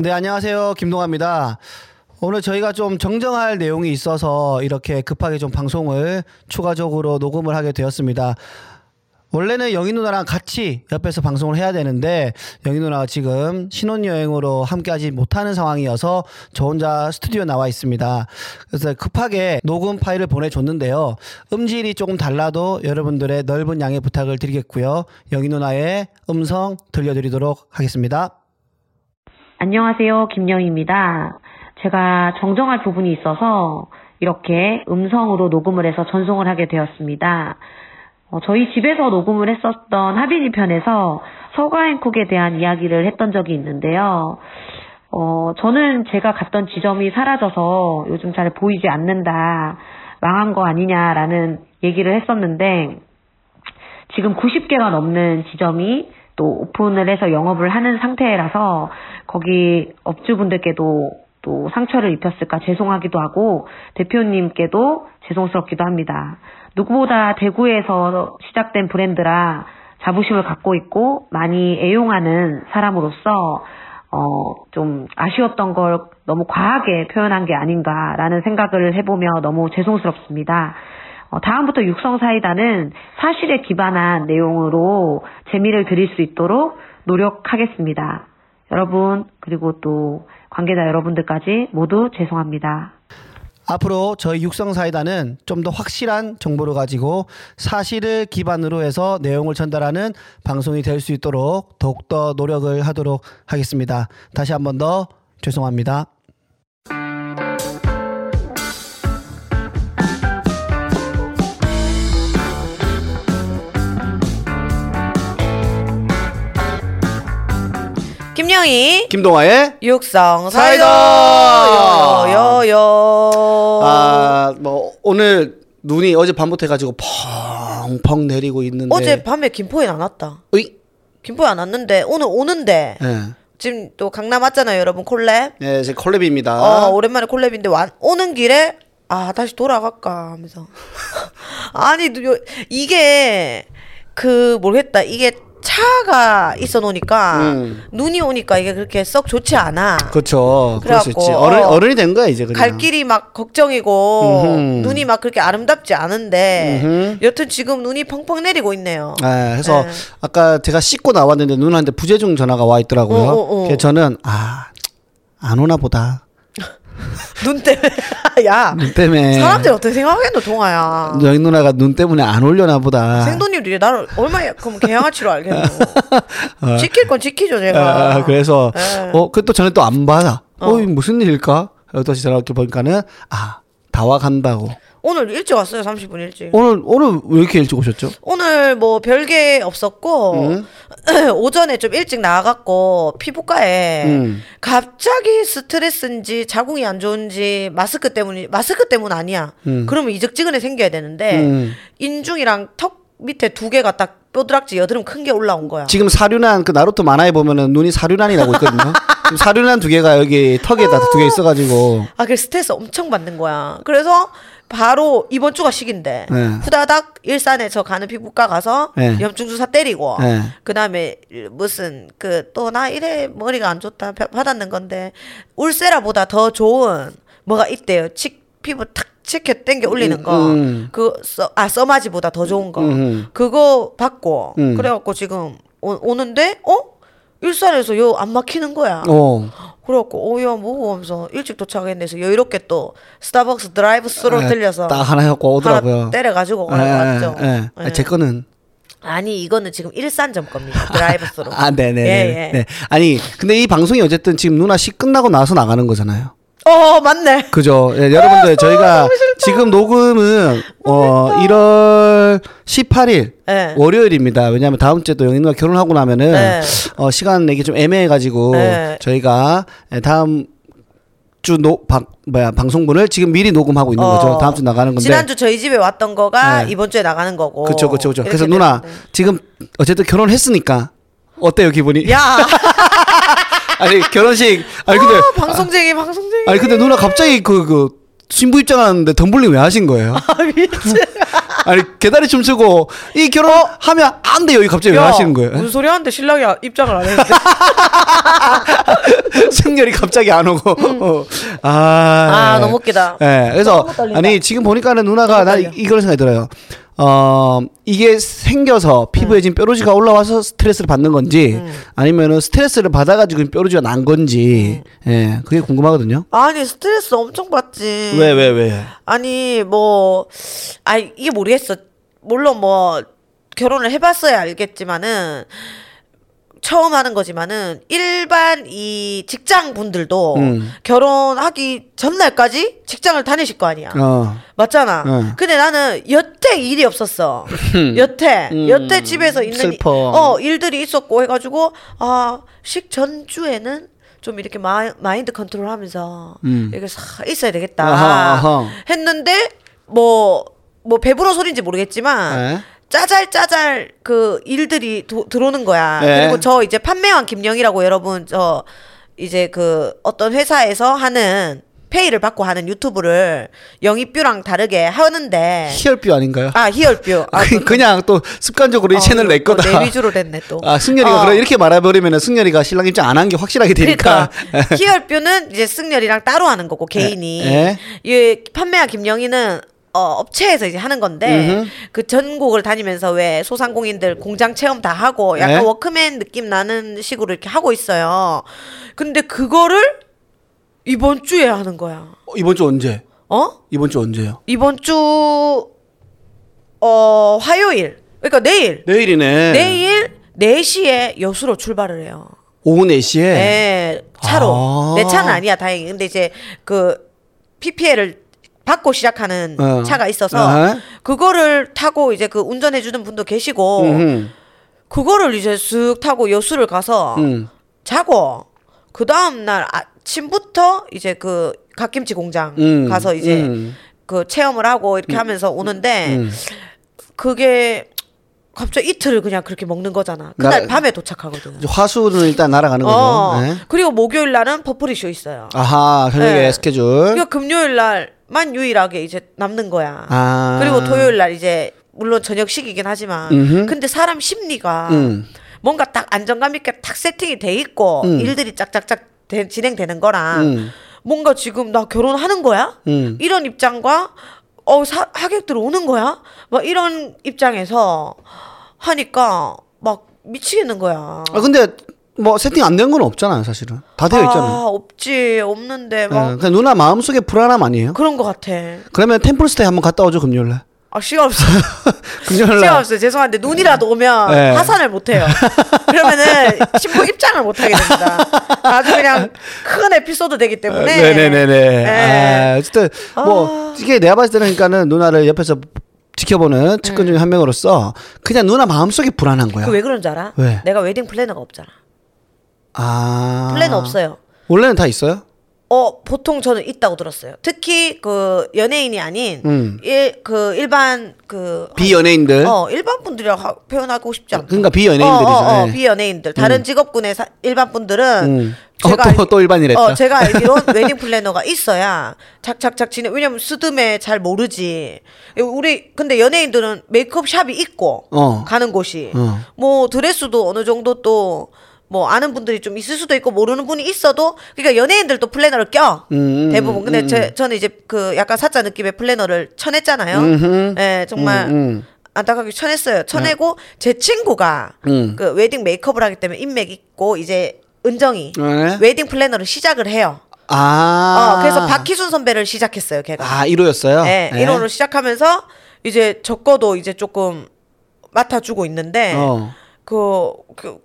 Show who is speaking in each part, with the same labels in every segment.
Speaker 1: 네, 안녕하세요. 김동아입니다. 오늘 저희가 좀 정정할 내용이 있어서 이렇게 급하게 좀 방송을 추가적으로 녹음을 하게 되었습니다. 원래는 영희 누나랑 같이 옆에서 방송을 해야 되는데 영희 누나가 지금 신혼여행으로 함께하지 못하는 상황이어서 저 혼자 스튜디오에 나와 있습니다. 그래서 급하게 녹음 파일을 보내줬는데요. 음질이 조금 달라도 여러분들의 넓은 양해 부탁을 드리겠고요. 영희 누나의 음성 들려드리도록 하겠습니다.
Speaker 2: 안녕하세요. 김영입니다. 제가 정정할 부분이 있어서 이렇게 음성으로 녹음을 해서 전송을 하게 되었습니다. 어, 저희 집에서 녹음을 했었던 하빈이 편에서 서가행콕에 대한 이야기를 했던 적이 있는데요. 어, 저는 제가 갔던 지점이 사라져서 요즘 잘 보이지 않는다, 망한 거 아니냐라는 얘기를 했었는데, 지금 90개가 넘는 지점이 또 오픈을 해서 영업을 하는 상태라서 거기 업주분들께도 또 상처를 입혔을까 죄송하기도 하고 대표님께도 죄송스럽기도 합니다. 누구보다 대구에서 시작된 브랜드라 자부심을 갖고 있고 많이 애용하는 사람으로서 어, 좀 아쉬웠던 걸 너무 과하게 표현한 게 아닌가라는 생각을 해보며 너무 죄송스럽습니다. 어, 다음부터 육성사이다는 사실에 기반한 내용으로 재미를 드릴 수 있도록 노력하겠습니다. 여러분, 그리고 또 관계자 여러분들까지 모두 죄송합니다.
Speaker 1: 앞으로 저희 육성사이다는 좀 더 확실한 정보를 가지고 사실을 기반으로 해서 내용을 전달하는 방송이 될 수 있도록 더욱더 노력을 하도록 하겠습니다. 다시 한 번 더 죄송합니다.
Speaker 3: 김영희
Speaker 1: 김동아의
Speaker 3: 육성
Speaker 1: 사이다!
Speaker 3: 요요요.
Speaker 1: 아, 뭐 오늘 눈이 어제 밤부터 해가지고 펑펑 내리고 있는데.
Speaker 3: 어제 밤에 김포에 안 왔다.
Speaker 1: 으이?
Speaker 3: 김포에 안 왔는데 오늘 오는데.
Speaker 1: 예.
Speaker 3: 지금 또 강남 왔잖아요 여러분 콜랩.
Speaker 1: 네, 제 콜랩입니다.
Speaker 3: 어 오랜만에 콜랩인데 와, 오는 길에 아 다시 돌아갈까 하면서. 아니 요- 이게 그 모르겠다. 이게 차가 있어 놓으니까
Speaker 1: 음.
Speaker 3: 눈이 오니까 이게 그렇게 썩 좋지 않아
Speaker 1: 그렇죠. 그럴 수 있지. 어른
Speaker 3: 어.
Speaker 1: 어른이 된 거야 이제 그냥.
Speaker 3: 갈 길이 막 걱정이고
Speaker 1: 음흠.
Speaker 3: 눈이 막 그렇게 아름답지 않은데
Speaker 1: 음흠.
Speaker 3: 여튼 지금 눈이 펑펑 내리고 있네요.
Speaker 1: 아, 그래서
Speaker 3: 네.
Speaker 1: 아까 제가 씻고 나왔는데 누나한테 부재중 전화가 와 있더라고요.
Speaker 3: 어, 어, 어.
Speaker 1: 그래서 저는 아, 안 오나 보다.
Speaker 3: 눈 때문에 야
Speaker 1: 눈 때문에.
Speaker 3: 사람들이 어떻게 생각하겠노 동아야.
Speaker 1: 여기 누나가 눈 때문에 안 올려나 보다.
Speaker 3: 생도님들이 나를 얼마나 그럼 개양아치로 알겠노. 지킬 건 지키죠 제가.
Speaker 1: 아, 그래서
Speaker 3: 네.
Speaker 1: 어, 그또 전에 또 안 받아. 어, 이 무슨 일일까? 다시 전화 이렇게 보니까는 아, 다 와 간다고.
Speaker 3: 오늘 일찍 왔어요 30분 일찍.
Speaker 1: 오늘 오늘 왜 이렇게 일찍 오셨죠?
Speaker 3: 오늘 뭐 별게 없었고
Speaker 1: 음.
Speaker 3: 오전에 좀 일찍 나와갖고 피부과에
Speaker 1: 음.
Speaker 3: 갑자기 스트레스인지 자궁이 안 좋은지 마스크 때문이 마스크 때문 아니야.
Speaker 1: 음.
Speaker 3: 그러면 이적지근에 생겨야 되는데
Speaker 1: 음.
Speaker 3: 인중이랑 턱 밑에 두 개가 딱 뼈드락지 여드름 큰 게 올라온 거야.
Speaker 1: 지금 사륜한 그 나루토 만화에 보면은 눈이 사륜한이 나고 있거든요. 사륜한 두 개가 여기 턱에다 두 개 있어가지고
Speaker 3: 아, 그 스트레스 엄청 받는 거야. 그래서 바로 이번 주가 시기인데
Speaker 1: 네.
Speaker 3: 후다닥 일산에 저 가는 피부과 가서
Speaker 1: 네.
Speaker 3: 염증 주사 때리고
Speaker 1: 네.
Speaker 3: 그다음에 무슨 그 또 나 이래 머리가 안 좋다 펴- 받았는 건데 울세라보다 더 좋은 뭐가 있대요. 치, 피부 탁 치켜 당겨 올리는 거.
Speaker 1: 음.
Speaker 3: 그아 써마지보다 더 좋은 거.
Speaker 1: 음.
Speaker 3: 그거 받고
Speaker 1: 음.
Speaker 3: 그래갖고 지금 오, 오는데 어 일산에서 요 안 막히는 거야.
Speaker 1: 어.
Speaker 3: 그래갖고 오야 뭐고 하면서 일찍 도착했는데서 여유롭게 또 스타벅스 drive-thru로
Speaker 1: 에,
Speaker 3: 들려서
Speaker 1: 아, 딱 하나 해갖고 오더라고요.
Speaker 3: 하나 때려가지고
Speaker 1: 예,
Speaker 3: 왔죠.
Speaker 1: 예, 예. 아, 제 거는
Speaker 3: 아니 이거는 지금 일산점 겁니다. 드라이브 스루.
Speaker 1: 아, 네네.
Speaker 3: 예,
Speaker 1: 네,
Speaker 3: 예.
Speaker 1: 네. 아니, 근데 이 방송이 어쨌든 지금 누나 시 끝나고 나서 나가는 거잖아요.
Speaker 3: 어 맞네.
Speaker 1: 그죠? 예, 여러분들 저희가 지금 녹음은 어 1월 18일
Speaker 3: 네.
Speaker 1: 월요일입니다. 왜냐하면 다음 주에 또 누나 결혼하고 나면은
Speaker 3: 네.
Speaker 1: 어 시간 내기 좀 애매해가지고
Speaker 3: 네.
Speaker 1: 저희가 예, 다음 주 노 방 뭐야 방송분을 지금 미리 녹음하고 있는 거죠. 다음 주 나가는 건데.
Speaker 3: 지난주 저희 집에 왔던 거가
Speaker 1: 네.
Speaker 3: 이번 주에 나가는 거고.
Speaker 1: 그렇죠, 그렇죠.
Speaker 3: 이렇게
Speaker 1: 그래서 누나
Speaker 3: 됐는데.
Speaker 1: 지금 어쨌든 결혼했으니까 어때요 기분이?
Speaker 3: 야
Speaker 1: 아니 결혼식 아니 근데
Speaker 3: 어, 방송쟁이 방송쟁이.
Speaker 1: 아니 근데 누나 갑자기 그 그 신부 입장하는데 덤블링 왜 하신 거예요?
Speaker 3: 아, 미친.
Speaker 1: 아니 개다리 춤추고 이 결혼 하면 안 돼요. 이 갑자기 왜
Speaker 3: 야,
Speaker 1: 하시는 거예요?
Speaker 3: 무슨 소리 하는데 신랑이 입장을 안 했는데.
Speaker 1: 승열이 갑자기 안 오고. 어. 아,
Speaker 3: 아,
Speaker 1: 예.
Speaker 3: 너무 웃기다.
Speaker 1: 예. 그래서
Speaker 3: 너무 떨린다.
Speaker 1: 아니 지금 보니까는 누나가 나
Speaker 3: 떨려.
Speaker 1: 이걸 생각이 들어요. 어 이게 생겨서 피부에 지금 뾰루지가 올라와서 스트레스를 받는 건지
Speaker 3: 음.
Speaker 1: 아니면은 스트레스를 받아가지고 뾰루지가 난 건지 예 그게 궁금하거든요.
Speaker 3: 아니, 스트레스 엄청 받지.
Speaker 1: 왜 왜 왜?
Speaker 3: 아니, 뭐, 아 이게 모르겠어. 물론 뭐, 결혼을 해봤어야 알겠지만은, 처음 하는 거지만은, 일반 이 직장 분들도
Speaker 1: 음.
Speaker 3: 결혼하기 전날까지 직장을 다니실 거 아니야.
Speaker 1: 어.
Speaker 3: 맞잖아.
Speaker 1: 응.
Speaker 3: 근데 나는 여태 일이 없었어. 여태
Speaker 1: 음,
Speaker 3: 여태 집에서 있는
Speaker 1: 슬퍼.
Speaker 3: 이- 어 일들이 있었고 해가지고 아식 전주에는 좀 이렇게 마, 마인드 컨트롤하면서
Speaker 1: 음.
Speaker 3: 이렇게 싹 있어야 되겠다
Speaker 1: 아하, 아하.
Speaker 3: 했는데 뭐뭐 배부른 소리인지 모르겠지만
Speaker 1: 네.
Speaker 3: 짜잘 짜잘 그 일들이 도- 들어오는 거야.
Speaker 1: 네.
Speaker 3: 그리고 저 이제 판매왕 김영이라고 여러분 저 이제 그 어떤 회사에서 하는 페이를 받고 하는 유튜브를 영입뷰랑 다르게 하는데
Speaker 1: 희열뷰 아닌가요?
Speaker 3: 아 희열뷰 아,
Speaker 1: 그, 그냥 또 습관적으로 이
Speaker 3: 어,
Speaker 1: 채널 내
Speaker 3: 이거
Speaker 1: 거다.
Speaker 3: 내 위주로 됐네 또.
Speaker 1: 아 승열이가
Speaker 3: 어.
Speaker 1: 그래 이렇게 말해버리면 승열이가 신랑 입장 안 한 게 확실하게 되니까.
Speaker 3: 그러니까 희열뷰는 이제 승열이랑 따로 하는 거고 개인이
Speaker 1: 예.
Speaker 3: 이 판매왕 김영희는 어, 업체에서 이제 하는 건데
Speaker 1: 음흠.
Speaker 3: 그 전국을 다니면서 왜 소상공인들 공장 체험 다 하고 약간
Speaker 1: 예.
Speaker 3: 워크맨 느낌 나는 식으로 이렇게 하고 있어요. 근데 그거를 이번 주에 하는 거야.
Speaker 1: 어, 이번 주 언제?
Speaker 3: 어?
Speaker 1: 이번 주 언제요?
Speaker 3: 이번 주 어, 화요일. 그러니까 내일.
Speaker 1: 내일이네.
Speaker 3: 내일 4시에 여수로 출발을 해요.
Speaker 1: 오후 4시에.
Speaker 3: 네, 차로.
Speaker 1: 아.
Speaker 3: 내 차는 아니야, 다행히. 근데 이제 그 PPL을 받고 시작하는
Speaker 1: 어.
Speaker 3: 차가 있어서
Speaker 1: 아하.
Speaker 3: 그거를 타고 이제 그 운전해 주는 분도 계시고
Speaker 1: 음흠.
Speaker 3: 그거를 이제 쓱 타고 여수를 가서
Speaker 1: 음.
Speaker 3: 자고 그 다음 날 아침부터 이제 그 갓김치 공장
Speaker 1: 음.
Speaker 3: 가서 이제
Speaker 1: 음.
Speaker 3: 그 체험을 하고 이렇게 하면서 오는데
Speaker 1: 음.
Speaker 3: 그게 갑자기 이틀을 그냥 그렇게 먹는 거잖아. 그날
Speaker 1: 나-
Speaker 3: 밤에 도착하거든.
Speaker 1: 화수는 일단 날아가는 거죠.
Speaker 3: 어.
Speaker 1: 네.
Speaker 3: 그리고 목요일 날은 포프리 쇼 있어요.
Speaker 1: 아하, 저녁에
Speaker 3: 네.
Speaker 1: 스케줄.
Speaker 3: 그러니까 금요일 날 만 유일하게 이제 남는 거야.
Speaker 1: 아.
Speaker 3: 그리고 토요일 날 이제 물론 저녁식이긴 하지만
Speaker 1: 음흠.
Speaker 3: 근데 사람 심리가
Speaker 1: 음.
Speaker 3: 뭔가 딱 안정감 있게 탁 세팅이 돼 있고
Speaker 1: 음.
Speaker 3: 일들이 짝짝짝 대- 진행되는 거랑
Speaker 1: 음.
Speaker 3: 뭔가 지금 나 결혼하는 거야?
Speaker 1: 음.
Speaker 3: 이런 입장과 어 사, 하객들 오는 거야? 막 이런 입장에서 하니까 막 미치겠는 거야.
Speaker 1: 아, 근데 뭐 세팅 안 된 건 없잖아요, 사실은. 다 되어 있잖아요.
Speaker 3: 아, 없지 없는데
Speaker 1: 예,
Speaker 3: 막
Speaker 1: 그냥 누나 마음속에 불안함 아니에요?
Speaker 3: 그런 것 같아.
Speaker 1: 그러면 템플스테이 한번 갔다 오죠, 금요일 날.
Speaker 3: 아 시간 없어.
Speaker 1: 금요일 날.
Speaker 3: 시간 없어요. 죄송한데 눈이라도 오면
Speaker 1: 네.
Speaker 3: 하산을 못 해요. 그러면은 신부 입장을 못 하게 됩니다. 아주 그냥 큰 에피소드 되기 때문에.
Speaker 1: 네네네네.
Speaker 3: 네.
Speaker 1: 아, 어쨌든 뭐 이게 내가 봤을 때는 그러니까는 누나를 옆에서 지켜보는 측근 중에 한 명으로서 그냥 누나 마음속에 불안한 거야.
Speaker 3: 그 왜 그런 줄 알아?
Speaker 1: 왜?
Speaker 3: 내가 웨딩 플래너가 없잖아.
Speaker 1: 아.
Speaker 3: 플래너 없어요.
Speaker 1: 원래는 다 있어요?
Speaker 3: 어 보통 저는 있다고 들었어요. 특히 그 연예인이 아닌
Speaker 1: 음.
Speaker 3: 일그 일반 그
Speaker 1: 비연예인들.
Speaker 3: 어 일반 분들이라고 하- 표현하고 싶지 않다.
Speaker 1: 그러니까 비연예인들이죠.
Speaker 3: 어, 어, 어,
Speaker 1: 예.
Speaker 3: 비연예인들 다른 직업군의 사- 일반 분들은
Speaker 1: 음.
Speaker 3: 제가
Speaker 1: 어, 또-
Speaker 3: 알-
Speaker 1: 또 일반이랬다.
Speaker 3: 어, 제가 알기론 wedding planner가 있어야 착착착 진행. 왜냐면 스드메 잘 모르지. 우리 근데 연예인들은 메이크업 shop이 있고
Speaker 1: 어.
Speaker 3: 가는 곳이
Speaker 1: 어.
Speaker 3: 뭐 드레스도 어느 정도 또 뭐 아는 분들이 좀 있을 수도 있고 모르는 분이 있어도 그러니까 연예인들도 planner를 껴
Speaker 1: 음, 음,
Speaker 3: 대부분 근데
Speaker 1: 음,
Speaker 3: 제, 저는 이제 그 약간 사자 느낌의 planner를 쳐냈잖아요.
Speaker 1: 음흠.
Speaker 3: 예, 정말
Speaker 1: 음, 음.
Speaker 3: 안타깝게 쳐냈어요. 쳐내고 제 친구가
Speaker 1: 음.
Speaker 3: 그 웨딩 메이크업을 하기 때문에 인맥 있고 이제 은정이
Speaker 1: 네.
Speaker 3: wedding planner를 시작을 해요.
Speaker 1: 아.
Speaker 3: 어, 그래서 박희순 선배를 시작했어요, 걔가.
Speaker 1: 아, 1호였어요?
Speaker 3: 네, 1호를 시작하면서 이제 저 거도 이제 조금 맡아주고 있는데
Speaker 1: 어.
Speaker 3: 그, 그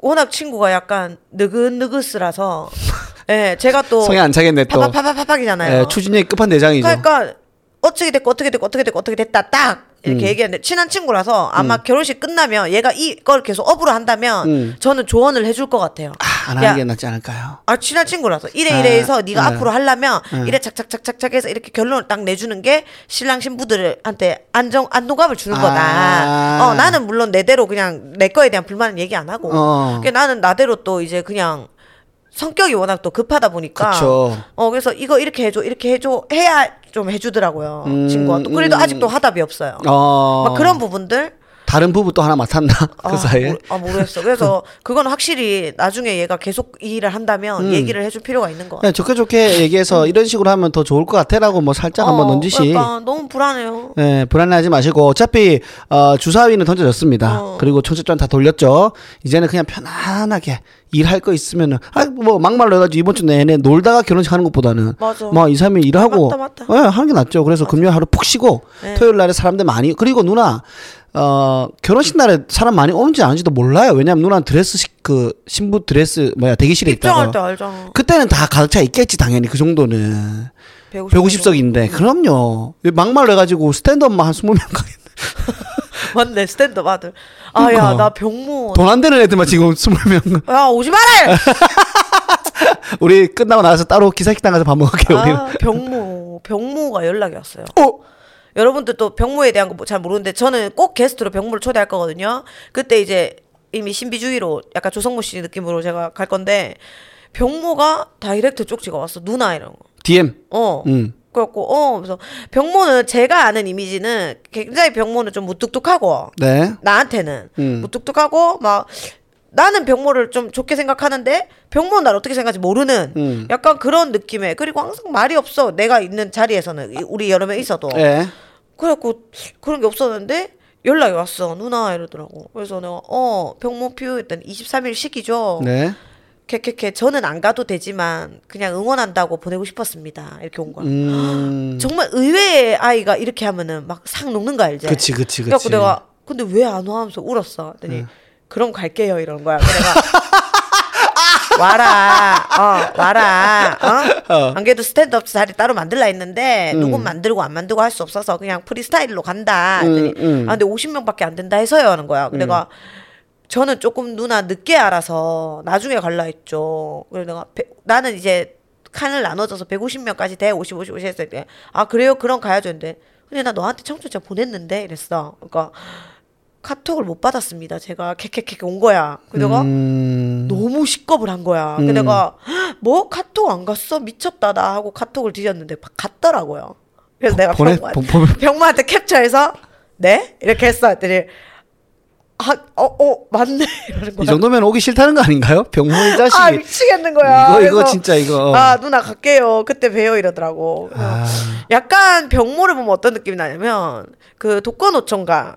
Speaker 3: 워낙 친구가 약간 느긋느긋스라서 예, 제가 또
Speaker 1: 성에 안 차겠네, 또.
Speaker 3: 파파파파팍이잖아요.
Speaker 1: 예, 추진력이 끝판대장이죠.
Speaker 3: 그러니까 어떻게 됐고 어떻게 됐고 어떻게 됐고 어떻게 됐다 딱 이렇게
Speaker 1: 음.
Speaker 3: 얘기했는데 친한 친구라서 아마 결혼식 끝나면 얘가 이걸 계속 업으로 한다면
Speaker 1: 음.
Speaker 3: 저는 조언을 해줄 것 같아요.
Speaker 1: 아, 안
Speaker 3: 야,
Speaker 1: 하는 게 낫지 않을까요?
Speaker 3: 아 친한 친구라서 이래
Speaker 1: 아,
Speaker 3: 이래 해서 네가
Speaker 1: 아.
Speaker 3: 앞으로 하려면
Speaker 1: 아.
Speaker 3: 이래 착착착착착 해서 이렇게 결론을 딱 내주는 게 신랑 신부들한테 안정 안도감을 주는
Speaker 1: 아.
Speaker 3: 거다. 어 나는 물론 내대로 그냥 내 거에 대한 불만은 얘기 안 하고
Speaker 1: 어.
Speaker 3: 나는 나대로 또 이제 그냥 성격이 워낙 또 급하다 보니까
Speaker 1: 그쵸.
Speaker 3: 어 그래서 이거 이렇게 해줘 이렇게 해줘 해야 좀 해주더라고요
Speaker 1: 음,
Speaker 3: 친구가 또 그래도
Speaker 1: 음.
Speaker 3: 아직도 화답이 없어요
Speaker 1: 어.
Speaker 3: 막 그런 부분들
Speaker 1: 다른 부부 또 하나 맡았나 그
Speaker 3: 아,
Speaker 1: 사이에?
Speaker 3: 모르, 아 모르겠어 그래서 그거는 확실히 나중에 얘가 계속 이 일을 한다면
Speaker 1: 음.
Speaker 3: 얘기를 해줄 필요가 있는 거 같아
Speaker 1: 그냥 좋게 좋게 얘기해서 이런 식으로 하면 더 좋을 것 같아라고 뭐 살짝
Speaker 3: 어,
Speaker 1: 한번 던지시.
Speaker 3: 그러니까 너무 불안해요
Speaker 1: 네, 불안해하지 마시고 어차피 어, 주사위는 던져졌습니다.
Speaker 3: 어.
Speaker 1: 그리고 청첩장 다 돌렸죠. 이제는 그냥 편안하게 일할 거 있으면은 아뭐 막말로 해가지고 이번 주 내내 놀다가 결혼식 하는 것보다는
Speaker 3: 맞아.
Speaker 1: 뭐 2, 3일 일하고
Speaker 3: 맞다, 맞다.
Speaker 1: 예, 하는 게 낫죠. 그래서 금요일 하루 푹 쉬고
Speaker 3: 네.
Speaker 1: 토요일 날에 사람들 많이 그리고 누나 어 결혼식 날에 사람 많이 오는지 아닌지도 몰라요. 왜냐면 누나 드레스 시, 그 신부 드레스 뭐야 대기실에 있다가.
Speaker 3: 때 알잖아
Speaker 1: 그때는 다 가득 차 있겠지 당연히. 그 정도는.
Speaker 3: 150,
Speaker 1: 150석인데. 그럼요. 막말로 해가지고 스탠드업만 한 20명 가겠네.
Speaker 3: 맞네 스탠드 아들. 아야
Speaker 1: 그러니까.
Speaker 3: 나 병모.
Speaker 1: 돈 안 되는 애들만 지금 20명.
Speaker 3: 야 오지 마라!
Speaker 1: 우리 끝나고 나서 따로 기사식당 가서 밥 먹을게요
Speaker 3: 아 병모. 병모가 연락이 왔어요.
Speaker 1: 어?
Speaker 3: 여러분들 또 병모에 대한 거 잘 모르는데 저는 꼭 guest로 병모를 초대할 거거든요. 그때 이제 이미 신비주의로 약간 조성모 씨 느낌으로 제가 갈 건데 병모가 direct 쪽지가 왔어. 누나 이런 거.
Speaker 1: DM
Speaker 3: 어.
Speaker 1: 음.
Speaker 3: 그래갖고 어 그래서 병모는 제가 아는 이미지는 굉장히 병모는 좀 무뚝뚝하고
Speaker 1: 네
Speaker 3: 나한테는
Speaker 1: 음.
Speaker 3: 무뚝뚝하고 막 나는 병모를 좀 좋게 생각하는데 병모는 날 어떻게 생각하지 모르는
Speaker 1: 음.
Speaker 3: 약간 그런 느낌의 그리고 항상 말이 없어. 내가 있는 자리에서는 이- 우리 여러 명 있어도.
Speaker 1: 네.
Speaker 3: 그래갖고 그런 게 없었는데 연락이 왔어 누나 이러더라고. 그래서 내가 어 병모표 했더니 23일 시기죠?
Speaker 1: 네.
Speaker 3: 캐캐캐 저는 안 가도 되지만 그냥 응원한다고 보내고 싶었습니다. 이렇게 온 거야.
Speaker 1: 음.
Speaker 3: 정말 의외의 아이가 이렇게 하면은 막 상 녹는 거 알지?
Speaker 1: 그치 그치
Speaker 3: 그래갖고
Speaker 1: 그치.
Speaker 3: 내가 근데 왜 안 와? 하면서 울었어. 그랬더니 그럼 갈게요 이러는 거야. 와라 어 와라 어? 안 그래도 스탠드업 자리 따로 만들라 했는데 누군 만들고 안 만들고 할 수 없어서 그냥 프리스타일로 간다
Speaker 1: 음, 음.
Speaker 3: 아 근데 50명밖에 안 된다 해서요 하는 거야. 근데 내가 저는 조금 누나 늦게 알아서 나중에 갈라 했죠. 그래서 내가 배- 나는 이제 칸을 나눠줘서 150명까지 돼 50, 50, 50 했을 때 아 그래요? 그럼 가야죠 근데 근데 나 너한테 청첩장 보냈는데 이랬어. 그러니까 카톡을 못 받았습니다 제가 캐캐캐 온 거야 그래서 내가
Speaker 1: 음.
Speaker 3: 너무 식겁을 한 거야.
Speaker 1: 음.
Speaker 3: 그 내가 뭐 카톡 안 갔어 미쳤다 나 하고 카톡을 뒤졌는데 바- 갔더라고요. 그래서 내가
Speaker 1: 보내 보- 보-
Speaker 3: 병모한테 캡처해서 네 이렇게 했어. 했더니 아 어 어 맞네 이러는 거야.
Speaker 1: 이 정도면 오기 싫다는 거 아닌가요? 병모이 자식이
Speaker 3: 아 미치겠는 거야.
Speaker 1: 이거 이거 진짜 이거
Speaker 3: 아 누나 갈게요. 그때 봬요 이러더라고.
Speaker 1: 아.
Speaker 3: 약간 병모를 보면 어떤 느낌이 나냐면 그 독거노총각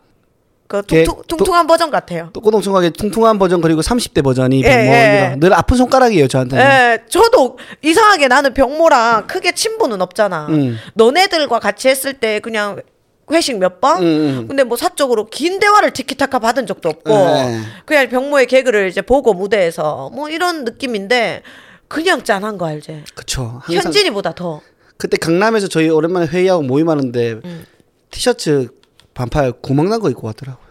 Speaker 3: 그
Speaker 1: 예,
Speaker 3: 퉁퉁, 퉁퉁한 버전 같아요.
Speaker 1: 또꼬동총각의 퉁퉁한 버전 그리고 30대 버전이
Speaker 3: 예,
Speaker 1: 병모입니다.
Speaker 3: 예.
Speaker 1: 늘 아픈 손가락이에요 저한테는.
Speaker 3: 예, 저도 이상하게 나는 병모랑 크게 친분은 없잖아.
Speaker 1: 음.
Speaker 3: 너네들과 같이 했을 때 그냥 회식 몇 번?
Speaker 1: 음, 음.
Speaker 3: 근데 뭐 사적으로 긴 대화를 티키타카 받은 적도 없고
Speaker 1: 네.
Speaker 3: 그냥 병모의 개그를 이제 보고 무대에서 뭐 이런 느낌인데 그냥 짠한 거 알지?
Speaker 1: 그쵸.
Speaker 3: 현진이보다 더.
Speaker 1: 그때 강남에서 저희 오랜만에 회의하고 모임하는데
Speaker 3: 음.
Speaker 1: 티셔츠 반팔 구멍 난 거 입고 왔더라고요.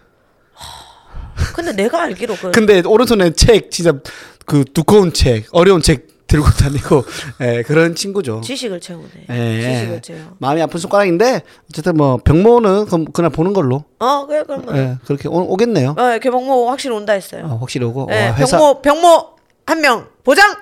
Speaker 3: 근데 내가 알기로 그
Speaker 1: 근데 오른손에 책 진짜 그 두꺼운 책, 어려운 책 들고 다니고 예, 그런 친구죠.
Speaker 3: 지식을 채우네.
Speaker 1: 예.
Speaker 3: 지식을 채워.
Speaker 1: 마음이 아픈 손가락인데 어쨌든 뭐 병모는 그럼 그날 보는 걸로
Speaker 3: 어 그래 그러면
Speaker 1: 예, 그렇게 오, 오겠네요.
Speaker 3: 어, 개병모 확실히 온다 했어요.
Speaker 1: 어, 확실히 오고
Speaker 3: 예,
Speaker 1: 와, 회사
Speaker 3: 병모 병모 한 명 보장.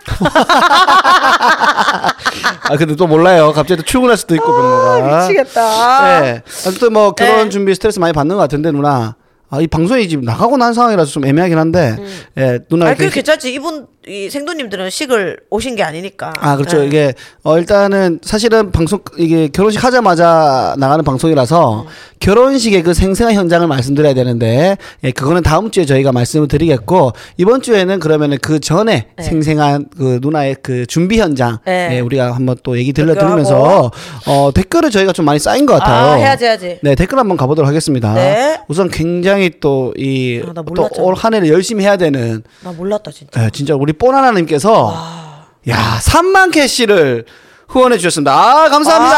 Speaker 1: 아 근데 또 몰라요. 갑자기 또 출근할 수도 있고.
Speaker 3: 아, 미치겠다.
Speaker 1: 네. 아무튼 뭐 결혼
Speaker 3: 네.
Speaker 1: 준비 스트레스 많이 받는 것 같은데 누나. 아, 이 방송이 지금 나가고 난 상황이라서 좀 애매하긴 한데, 예, 누나.
Speaker 3: 음. 아니 그 괜찮지 이분 이 생도님들은 식을 오신 게 아니니까.
Speaker 1: 아, 그렇죠.
Speaker 3: 예.
Speaker 1: 이게, 어, 일단은 사실은 방송, 이게 결혼식 하자마자 나가는 방송이라서 결혼식의 그 생생한 현장을 말씀드려야 되는데, 예, 그거는 다음 주에 저희가 말씀을 드리겠고, 이번 주에는 그러면은 그 전에
Speaker 3: 네.
Speaker 1: 생생한 그 누나의 그 준비 현장,
Speaker 3: 네.
Speaker 1: 예, 우리가 한번 또 얘기 들려드리면서, 어, 댓글을 저희가 좀 많이 쌓인 것 같아요.
Speaker 3: 아 해야지 해야지.
Speaker 1: 네, 댓글 한번 가보도록 하겠습니다.
Speaker 3: 네.
Speaker 1: 우선 굉장히 또이
Speaker 3: 아,
Speaker 1: 나또
Speaker 3: 몰랐잖아.
Speaker 1: 올한 해를 열심히 해야 되는
Speaker 3: 나 몰랐다 진짜.
Speaker 1: 예, 진짜 우리 뽀나나님께서 야 3만 캐시를 후원해 주셨습니다. 아 감사합니다.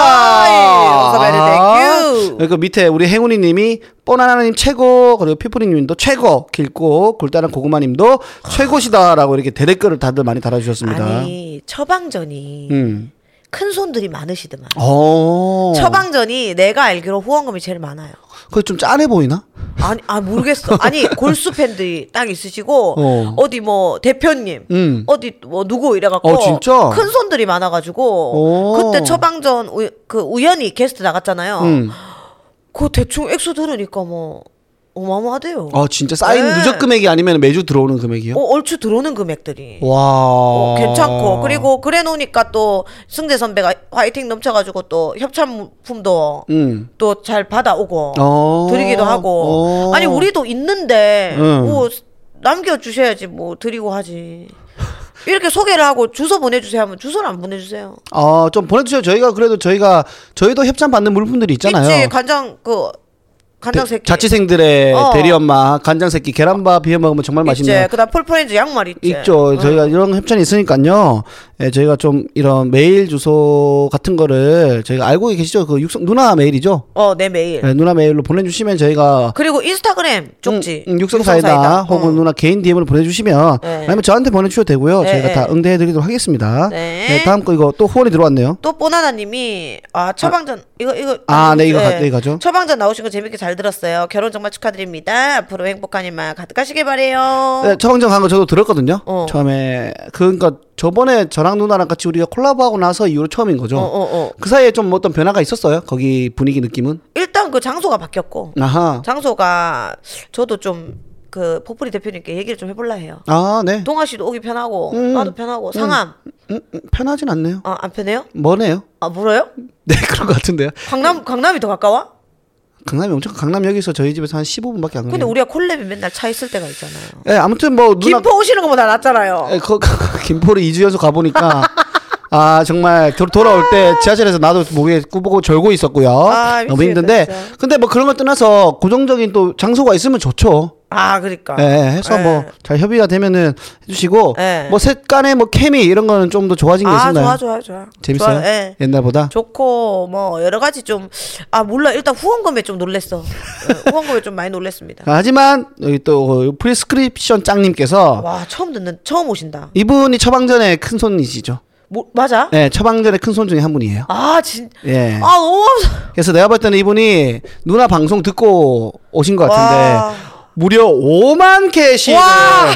Speaker 3: you.
Speaker 1: 그리고 밑에 우리 행운이 님이 뽀나나님 최고 그리고 피프리 님도 최고 길고 굴다란 고구마 님도 최고시다라고 이렇게 대댓글을 다들 많이 달아주셨습니다.
Speaker 3: 아니 처방전이
Speaker 1: 음,
Speaker 3: 큰 손들이 많으시더만.
Speaker 1: 어.
Speaker 3: 처방전이 내가 알기로 후원금이 제일 많아요.
Speaker 1: 그게 좀 짠해 보이나?
Speaker 3: 아니, 아 모르겠어. 아니 골수 팬들이 딱 있으시고
Speaker 1: 어.
Speaker 3: 어. 디뭐 대표님,
Speaker 1: 음.
Speaker 3: 어디 뭐 누구 이래갖고
Speaker 1: 어, 진짜?
Speaker 3: 큰 손들이 많아가지고
Speaker 1: 오.
Speaker 3: 그때 처방전 우, 그 우연히 게스트 나갔잖아요.
Speaker 1: 음.
Speaker 3: 그 대충 액수 들으니까 뭐 어마어마하대요.
Speaker 1: 아 진짜 쌓인
Speaker 3: 네.
Speaker 1: 누적 금액이 아니면 매주 들어오는 금액이요?
Speaker 3: 어, 얼추 들어오는 금액들이.
Speaker 1: 와.
Speaker 3: 어, 괜찮고 그리고 그래 놓으니까 또 승재 선배가 화이팅 넘쳐가지고 또 협찬품도
Speaker 1: 음.
Speaker 3: 또잘 받아오고
Speaker 1: 어.
Speaker 3: 드리기도 하고
Speaker 1: 어.
Speaker 3: 아니 우리도 있는데
Speaker 1: 응.
Speaker 3: 뭐 남겨 주셔야지 뭐 드리고 하지 이렇게 소개를 하고 주소 보내주세요 하면 주소를 안 보내주세요
Speaker 1: 아, 좀 보내주세요. 저희가 그래도 저희가 저희도 협찬 받는 물품들이 있잖아요.
Speaker 3: 있지 간장 그 간장 새끼
Speaker 1: 자취생들의
Speaker 3: 어.
Speaker 1: 대리 엄마 간장 새끼 계란밥 비벼 먹으면 정말 맛있네요.
Speaker 3: 그다음 폴프렌즈 양말 있지
Speaker 1: 있죠. 저희가 이런 협찬이 있으니까요. 예, 저희가 좀 이런 메일 주소 같은 거를 저희가 알고 계시죠? 그 육성 누나 메일이죠.
Speaker 3: 어 내 메일
Speaker 1: 예, 누나 메일로 보내주시면 저희가
Speaker 3: 그리고 인스타그램 쪽지
Speaker 1: 음, 음, 육성사이다 혹은
Speaker 3: 어.
Speaker 1: 누나 개인 DM으로 보내주시면
Speaker 3: 네.
Speaker 1: 아니면 저한테 보내주셔도 되고요.
Speaker 3: 네,
Speaker 1: 저희가
Speaker 3: 네.
Speaker 1: 다 응대해드리도록 하겠습니다.
Speaker 3: 네.
Speaker 1: 네, 다음 거 이거 또 후원이 들어왔네요.
Speaker 3: 또 뽀나나님이 아 처방전 이거 이거
Speaker 1: 아, 네, 이거 가- 네, 이거죠.
Speaker 3: 처방전 나오신 거 재밌게 잘 들었어요. 결혼 정말 축하드립니다. 앞으로 행복한 일만 가득하시길 바래요.
Speaker 1: 네, 처방전 간 거 저도 들었거든요.
Speaker 3: 어.
Speaker 1: 처음에 그러니까 저번에 저랑 누나랑 같이 우리가 콜라보하고 나서 이후로 처음인 거죠.
Speaker 3: 어, 어, 어.
Speaker 1: 그 사이에 좀 어떤 변화가 있었어요? 거기 분위기 느낌은?
Speaker 3: 일단 그 장소가 바뀌었고
Speaker 1: 아하.
Speaker 3: 장소가 저도 좀 그 포프리 대표님께 얘기를 좀 해볼라 해요.
Speaker 1: 아, 네.
Speaker 3: 동아 씨도 오기 편하고
Speaker 1: 음.
Speaker 3: 나도 편하고 상암
Speaker 1: 음, 음, 편하진 않네요.
Speaker 3: 어, 안 편해요?
Speaker 1: 뭐네요?
Speaker 3: 아 물어요?
Speaker 1: 네, 그런 것 같은데요.
Speaker 3: 강남 강남이 더 가까워?
Speaker 1: 강남이 엄청 강남역에서 저희 집에서 한 15분밖에 안
Speaker 3: 근데
Speaker 1: 걸려요.
Speaker 3: 우리가 콜랩이 맨날 차 있을 때가 있잖아요.
Speaker 1: 예, 아무튼 뭐 누나
Speaker 3: 김포 오시는 것보다 낫잖아요.
Speaker 1: 예, 거, 김포를 2주 연속 가 보니까 아 정말 도, 돌아올 때 지하철에서 나도 목에 꾸보고 졸고 있었고요.
Speaker 3: 아,
Speaker 1: 너무 힘든데
Speaker 3: 진짜.
Speaker 1: 근데 뭐 그런 걸 떠나서 고정적인 또 장소가 있으면 좋죠.
Speaker 3: 아 그러니까.
Speaker 1: 예, 해서
Speaker 3: 예.
Speaker 1: 뭐잘 협의가 되면은 해주시고
Speaker 3: 예.
Speaker 1: 뭐 셋 간의 뭐 케미 이런 거는 좀 더 좋아진 게
Speaker 3: 아
Speaker 1: 있나요?
Speaker 3: 좋아 좋아 좋아.
Speaker 1: 재밌어요?
Speaker 3: 좋아, 예.
Speaker 1: 옛날보다?
Speaker 3: 좋고 뭐 여러 가지 좀 아 몰라 일단 후원금에 좀 놀랬어. 예, 후원금에 좀 많이 놀랬습니다.
Speaker 1: 아, 하지만 여기 또 prescription 짱님께서
Speaker 3: 와 처음 듣는 처음 오신다.
Speaker 1: 이분이 처방전의 큰 손이시죠?
Speaker 3: 뭐 맞아?
Speaker 1: 네, 처방전의 큰 손 중에 한 분이에요.
Speaker 3: 아 진.
Speaker 1: 예.
Speaker 3: 아 너무
Speaker 1: 그래서 내가 볼 때는 이분이 누나 방송 듣고 오신 것 같은데
Speaker 3: 와.
Speaker 1: 무려 5만 캐시를
Speaker 3: 와.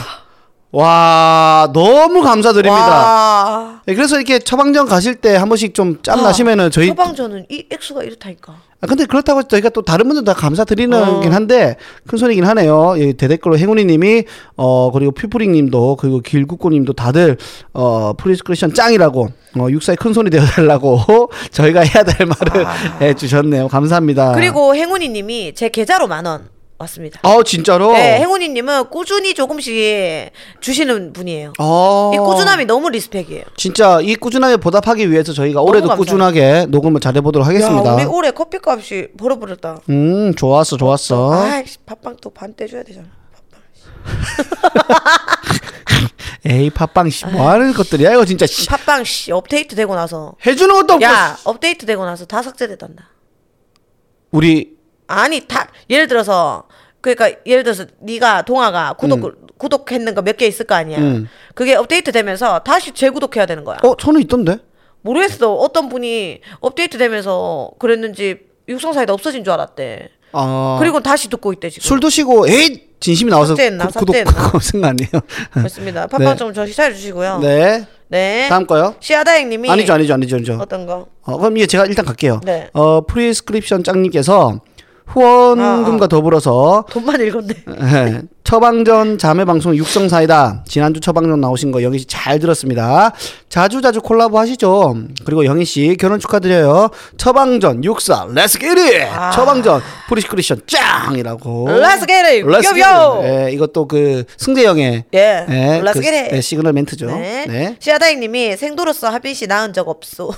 Speaker 1: 와 너무 감사드립니다.
Speaker 3: 와.
Speaker 1: 네, 그래서 이렇게 처방전 가실 때 한 번씩 좀 짬
Speaker 3: 아,
Speaker 1: 나시면은 저희
Speaker 3: 처방전은 이 액수가 이렇다니까.
Speaker 1: 아, 근데 그렇다고 저희가 또 다른 분들 다 감사드리는
Speaker 3: 어.
Speaker 1: 긴 한데 큰 손이긴 하네요. 예, 대댓글로 행운이님이 어 그리고 퓨프링님도 그리고 길국고님도 다들 어 prescription 짱이라고 어 육사의 큰 손이 되어달라고 저희가 해야 될 말을 해주셨네요. 감사합니다.
Speaker 3: 아. 그리고 행운이님이 제 계좌로 만 원 왔습니다.
Speaker 1: 아 진짜로?
Speaker 3: 네, 행운이님은 꾸준히 조금씩 주시는 분이에요.
Speaker 1: 어.
Speaker 3: 이 꾸준함이 너무 respect이에요.
Speaker 1: 진짜 이 꾸준하게 보답하기 위해서 저희가 올해도. 꾸준하게 녹음을 잘해보도록 하겠습니다.
Speaker 3: 야, 우리 올해 커피값이 벌어버렸다.
Speaker 1: 음 좋았어 좋았어.
Speaker 3: 아이씨, 팥빵 또 반 떼줘야 되잖아.
Speaker 1: 에이 팟빵 씨 뭐 하는 것들이야 이거 진짜 씨.
Speaker 3: 팥빵 씨 업데이트 되고 나서
Speaker 1: 해주는 것도 없고
Speaker 3: 야 업데이트 되고 나서 다 삭제됐단다.
Speaker 1: 우리
Speaker 3: 아니 다 예를 들어서 그러니까 예를 들어서 네가 동아가 구독 구독했는 거 몇 개 있을 거 아니야.
Speaker 1: 음.
Speaker 3: 그게 업데이트 되면서 다시 재구독해야 되는 거야.
Speaker 1: 어 저는 있던데.
Speaker 3: 모르겠어. 어떤 분이 업데이트 되면서 그랬는지 육성사이다 없어진 줄 알았대.
Speaker 1: 아
Speaker 3: 그리고 다시 듣고 있대 지금.
Speaker 1: 술 드시고 에이 진심이 나와서
Speaker 3: 삭제했나?
Speaker 1: 구, 구독 거 아니에요?
Speaker 3: 맞습니다.
Speaker 1: 네.
Speaker 3: 좀 저시 주시고요.
Speaker 1: 네.
Speaker 3: 네.
Speaker 1: 다음 거요?
Speaker 3: 시아다행님이
Speaker 1: 아니죠 아니죠 아니죠 아니죠.
Speaker 3: 어떤 거?
Speaker 1: 어, 그럼 이게 제가 일단 갈게요.
Speaker 3: 네.
Speaker 1: 어 prescription 짱님께서 후원금과
Speaker 3: 아, 아.
Speaker 1: 더불어서
Speaker 3: 돈만 읽었네.
Speaker 1: 예, 처방전 자매 방송 육성사이다 지난주 처방전 나오신 거 영희 씨 잘 들었습니다. 자주 자주 콜라보 하시죠. 그리고 영희 씨 결혼 축하드려요. 처방전 육사 let's get it.
Speaker 3: 아.
Speaker 1: 처방전 prescription 짱이라고.
Speaker 3: Let's get it.
Speaker 1: Let's
Speaker 3: 요,
Speaker 1: get
Speaker 3: 요.
Speaker 1: it. 예, 이것도 그 승대영의
Speaker 3: 예.
Speaker 1: 예,
Speaker 3: Let's
Speaker 1: 그,
Speaker 3: get it.
Speaker 1: 예, 시그널 멘트죠.
Speaker 3: 네.
Speaker 1: 네.
Speaker 3: 시아다행님이 생도로서 하빈 씨 낳은 적 없소.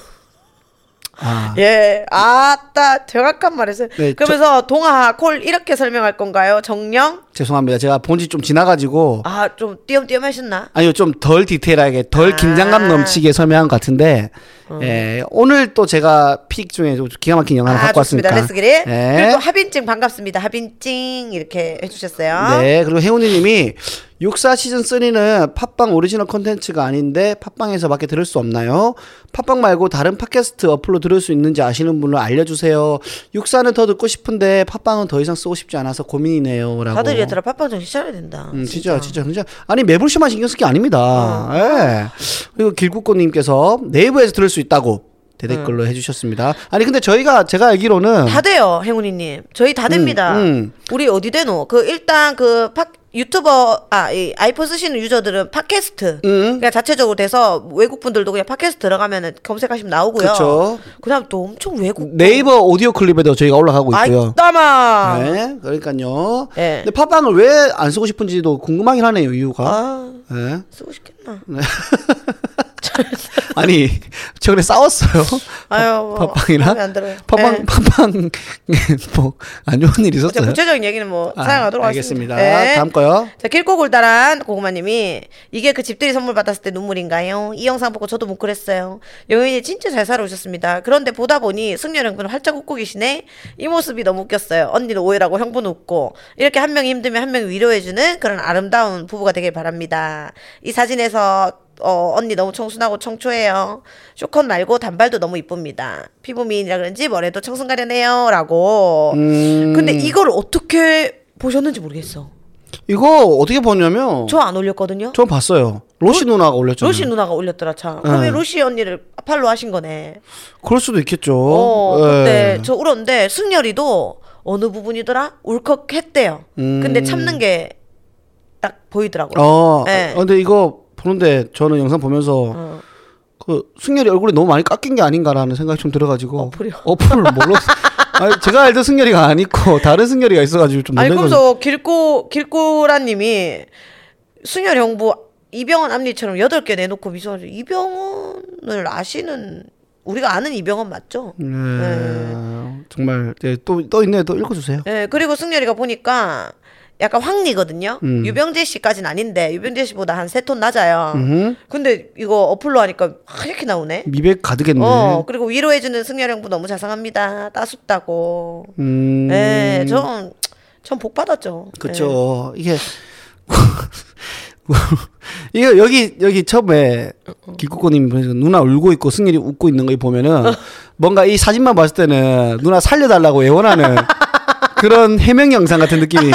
Speaker 1: 아.
Speaker 3: 예, 아따 정확한 말이세요.
Speaker 1: 네,
Speaker 3: 그러면서 동아 콜 이렇게 설명할 건가요? 정령?
Speaker 1: 죄송합니다. 제가 본지 좀 지나가지고
Speaker 3: 아, 좀 띄엄띄엄 하셨나?
Speaker 1: 아니요 좀 덜 디테일하게 덜
Speaker 3: 아.
Speaker 1: 긴장감 넘치게 설명한 것 같은데 예, 오늘 또 제가 픽 중에 좀 기가 막힌 영화를
Speaker 3: 아,
Speaker 1: 갖고
Speaker 3: 좋습니다.
Speaker 1: 왔으니까. 예.
Speaker 3: 그리고 하빈찡 반갑습니다. 하빈찡 이렇게 해주셨어요.
Speaker 1: 네 그리고 혜훈이님이 육사 시즌 3는 팟빵 오리지널 콘텐츠가 아닌데 팟빵에서밖에 들을 수 없나요? 팟빵 말고 다른 팟캐스트 어플로 들을 수 있는지 아시는 분을 알려주세요. 육사는 더 듣고 싶은데 팟빵은 더 이상 쓰고 싶지 않아서 고민이네요라고.
Speaker 3: 다들 얘들아 팟빵 정신 차려야 된다.
Speaker 1: 음, 진짜, 진짜, 진짜. 아니, 매불쇼만 신경 쓸 게 아닙니다.
Speaker 3: 어.
Speaker 1: 예. 그리고 길국고님께서 네이버에서 들을 수 있다고 대댓글로 해주셨습니다. 아니, 근데 저희가, 제가 알기로는.
Speaker 3: 다 돼요, 행운이님. 저희 다 됩니다.
Speaker 1: 음.
Speaker 3: 우리 어디 되노? 그 일단 그 팟, 유튜버 아 이 아이폰 쓰시는 유저들은 팟캐스트
Speaker 1: 음.
Speaker 3: 그냥 자체적으로 돼서 외국 분들도 그냥 팟캐스트 들어가면은 검색하시면 나오고요.
Speaker 1: 그쵸.
Speaker 3: 그다음 또 엄청 외국
Speaker 1: 네이버 오디오 클립에도 저희가 올라가고 있고요.
Speaker 3: 아이따마.
Speaker 1: 네, 그러니까요.
Speaker 3: 예.
Speaker 1: 근데 팟빵을 왜 안 쓰고 싶은지도 궁금하긴 하네요, 이유가.
Speaker 3: 아
Speaker 1: 예.
Speaker 3: 쓰고 싶겠나?
Speaker 1: 아니, 최근에 싸웠어요.
Speaker 3: 아유 뭐,
Speaker 1: 팟빵이랑? 팟빵,
Speaker 3: 예.
Speaker 1: 팟빵, 뭐, 안 좋은 일
Speaker 3: 자,
Speaker 1: 있었어요?
Speaker 3: 구체적인 얘기는 뭐
Speaker 1: 아,
Speaker 3: 사양하도록
Speaker 1: 알겠습니다.
Speaker 3: 하겠습니다. 네.
Speaker 1: 다음 거요.
Speaker 3: 자, 길고 골달한 고구마님이 이게 그 집들이 선물 받았을 때 눈물인가요? 이 영상 보고 저도 뭉클했어요. 영인이 진짜 잘 살아오셨습니다. 그런데 보다 보니 형부는 활짝 웃고 계시네. 이 모습이 너무 웃겼어요. 언니는 오해라고 형부는 웃고 이렇게 한 명이 힘들면 한 명이 위로해주는 그런 아름다운 부부가 되길 바랍니다. 이 사진에서 어, 언니 너무 청순하고 청초해요. 쇼컷 말고 단발도 너무 이쁩니다. 피부 미인이라 그런지 머리도 청순 가려네요. 라고.
Speaker 1: 음.
Speaker 3: 근데 이걸 어떻게 보셨는지 모르겠어.
Speaker 1: 이거 어떻게 보냐면,
Speaker 3: 저 안 올렸거든요.
Speaker 1: 저 봤어요. 로시 누나가 올렸잖아요.
Speaker 3: 로시 누나가 올렸더라 참. 그러면
Speaker 1: 네.
Speaker 3: 로시 언니를 팔로 하신 거네.
Speaker 1: 그럴 수도 있겠죠.
Speaker 3: 어,
Speaker 1: 예.
Speaker 3: 근데 저 울었는데 승열이도 어느 부분이더라 울컥했대요.
Speaker 1: 음.
Speaker 3: 근데 참는 게 딱 보이더라고요.
Speaker 1: 어,
Speaker 3: 네.
Speaker 1: 어, 근데 이거 보는데 저는 영상 보면서
Speaker 3: 어.
Speaker 1: 그 승열이 얼굴이 너무 많이 깎인 게 아닌가라는 생각이 좀 들어가지고
Speaker 3: 어플이요?
Speaker 1: 어플을 몰랐어. 아니, 제가 알던 승열이가 아니고 다른 승열이가 있어가지고 좀
Speaker 3: 아니. 그래서 길고 길고라님이 승열 형부 이병헌 앞니처럼 여덟 개 내놓고 미소하죠. 이병헌을 아시는 우리가 아는 이병헌 맞죠?
Speaker 1: 네, 정말 네, 또또 있네 또 읽어주세요.
Speaker 3: 네, 그리고 승열이가 보니까 약간 황리거든요.
Speaker 1: 음.
Speaker 3: 유병재 씨까지는 아닌데 유병재 씨보다 한 세 톤 낮아요.
Speaker 1: 음,
Speaker 3: 근데 이거 어플로 하니까 하얗게 나오네.
Speaker 1: 미백 가득했네.
Speaker 3: 어 그리고 위로해주는 승열 형부 너무 자상합니다. 따숩다고.
Speaker 1: 음,
Speaker 3: 네, 전, 전복 받았죠.
Speaker 1: 그쵸. 이게 이거 여기 여기 처음에 보내서 누나 울고 있고 승일이 웃고 있는 거 보면은 뭔가 이 사진만 봤을 때는 누나 살려달라고 애원하는 그런 해명 영상 같은 느낌이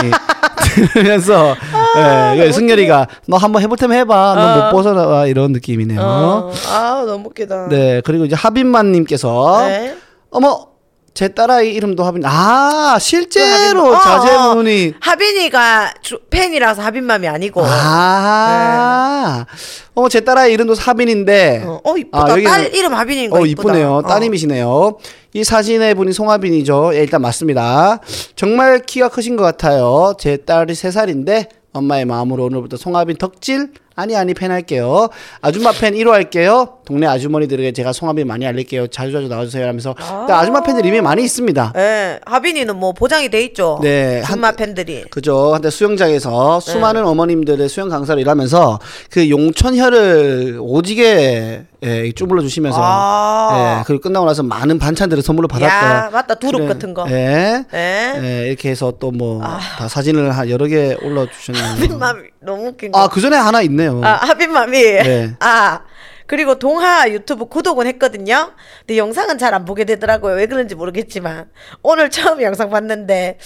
Speaker 1: 들면서 예, 이거 승열이가 너 한번 해볼 테면 해봐 너못 벗어나 이런 느낌이네요.
Speaker 3: 어, 아 너무 웃기다.
Speaker 1: 네 그리고 이제 하빈만님께서
Speaker 3: 네.
Speaker 1: 어머 제 딸아이 이름도 하빈 아 실제로
Speaker 3: 하빈- 어,
Speaker 1: 자제분이
Speaker 3: 하빈이가 주, 팬이라서 하빈맘이 아니고.
Speaker 1: 아, 어머 제 딸아이 이름도 사빈인데,
Speaker 3: 어, 어, 이쁘다.
Speaker 1: 아, 여기는-
Speaker 3: 딸 이름 하빈인 거
Speaker 1: 어
Speaker 3: 이쁘다.
Speaker 1: 이쁘네요.
Speaker 3: 어.
Speaker 1: 따님이시네요. 이 사진의 분이 송하빈이죠. 예, 일단 맞습니다. 정말 키가 크신 것 같아요. 제 딸이 세 살인데 엄마의 마음으로 오늘부터 송하빈 덕질 아니 아니 팬 할게요. 아줌마 팬 1호 할게요. 동네 아주머니들에게 제가 송하빈 많이 알릴게요. 자주 자주 나와주세요. 하면서
Speaker 3: 아.
Speaker 1: 아. 아줌마 팬들이 이미 많이 있습니다.
Speaker 3: 예, 하빈이는 뭐 보장이 돼 있죠.
Speaker 1: 네,
Speaker 3: 준마 팬들이.
Speaker 1: 그죠. 한때 수영장에서
Speaker 3: 네.
Speaker 1: 수많은 어머님들의 수영 강사를 일하면서 그 용천혈을 오지게 예, 쭈물러 주시면서
Speaker 3: 아.
Speaker 1: 예, 그리고 끝나고 나서 많은 반찬들을 선물로 받았다.
Speaker 3: 야, 맞다. 두릅 같은 거.
Speaker 1: 예.
Speaker 3: 예.
Speaker 1: 예, 이렇게 해서 또뭐
Speaker 3: 아.
Speaker 1: 다 사진을 한 여러 개 올려 주셨네요.
Speaker 3: 하빈맘이 너무 웃긴 거.
Speaker 1: 아, 그 전에 하나 있네요.
Speaker 3: 아, 하빈맘이.
Speaker 1: 네.
Speaker 3: 아. 그리고 동하 유튜브 구독은 했거든요. 근데 영상은 잘 안 보게 되더라고요. 왜 그런지 모르겠지만 오늘 처음 영상 봤는데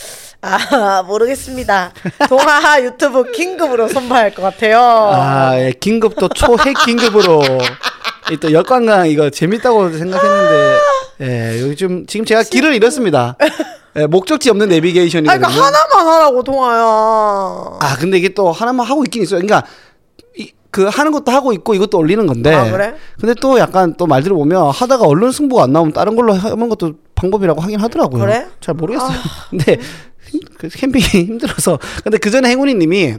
Speaker 3: 아 모르겠습니다. 동하 유튜브 긴급으로 선발할 것 같아요.
Speaker 1: 아, 예, 긴급도 초핵 긴급으로 이 또 역관광 이거 재밌다고 생각했는데 예, 여기 좀 지금 제가 길을 잃었습니다. 예, 목적지 없는
Speaker 3: 아,
Speaker 1: 내비게이션이거든요.
Speaker 3: 그러니까 하나만 하라고 동하야.
Speaker 1: 아 근데 이게 또 하나만 하고 있긴 있어요. 그러니까 이, 그 하는 것도 하고 있고 이것도 올리는 건데.
Speaker 3: 아, 그래?
Speaker 1: 근데 또 약간 또 말 들어보면 하다가 언론 승부가 안 나오면 다른 걸로 하는 것도 방법이라고 하긴 하더라고요.
Speaker 3: 그래? 아.
Speaker 1: 잘 모르겠어요. 근데 그 캠핑이 힘들어서. 근데 그 전에 행운이 님이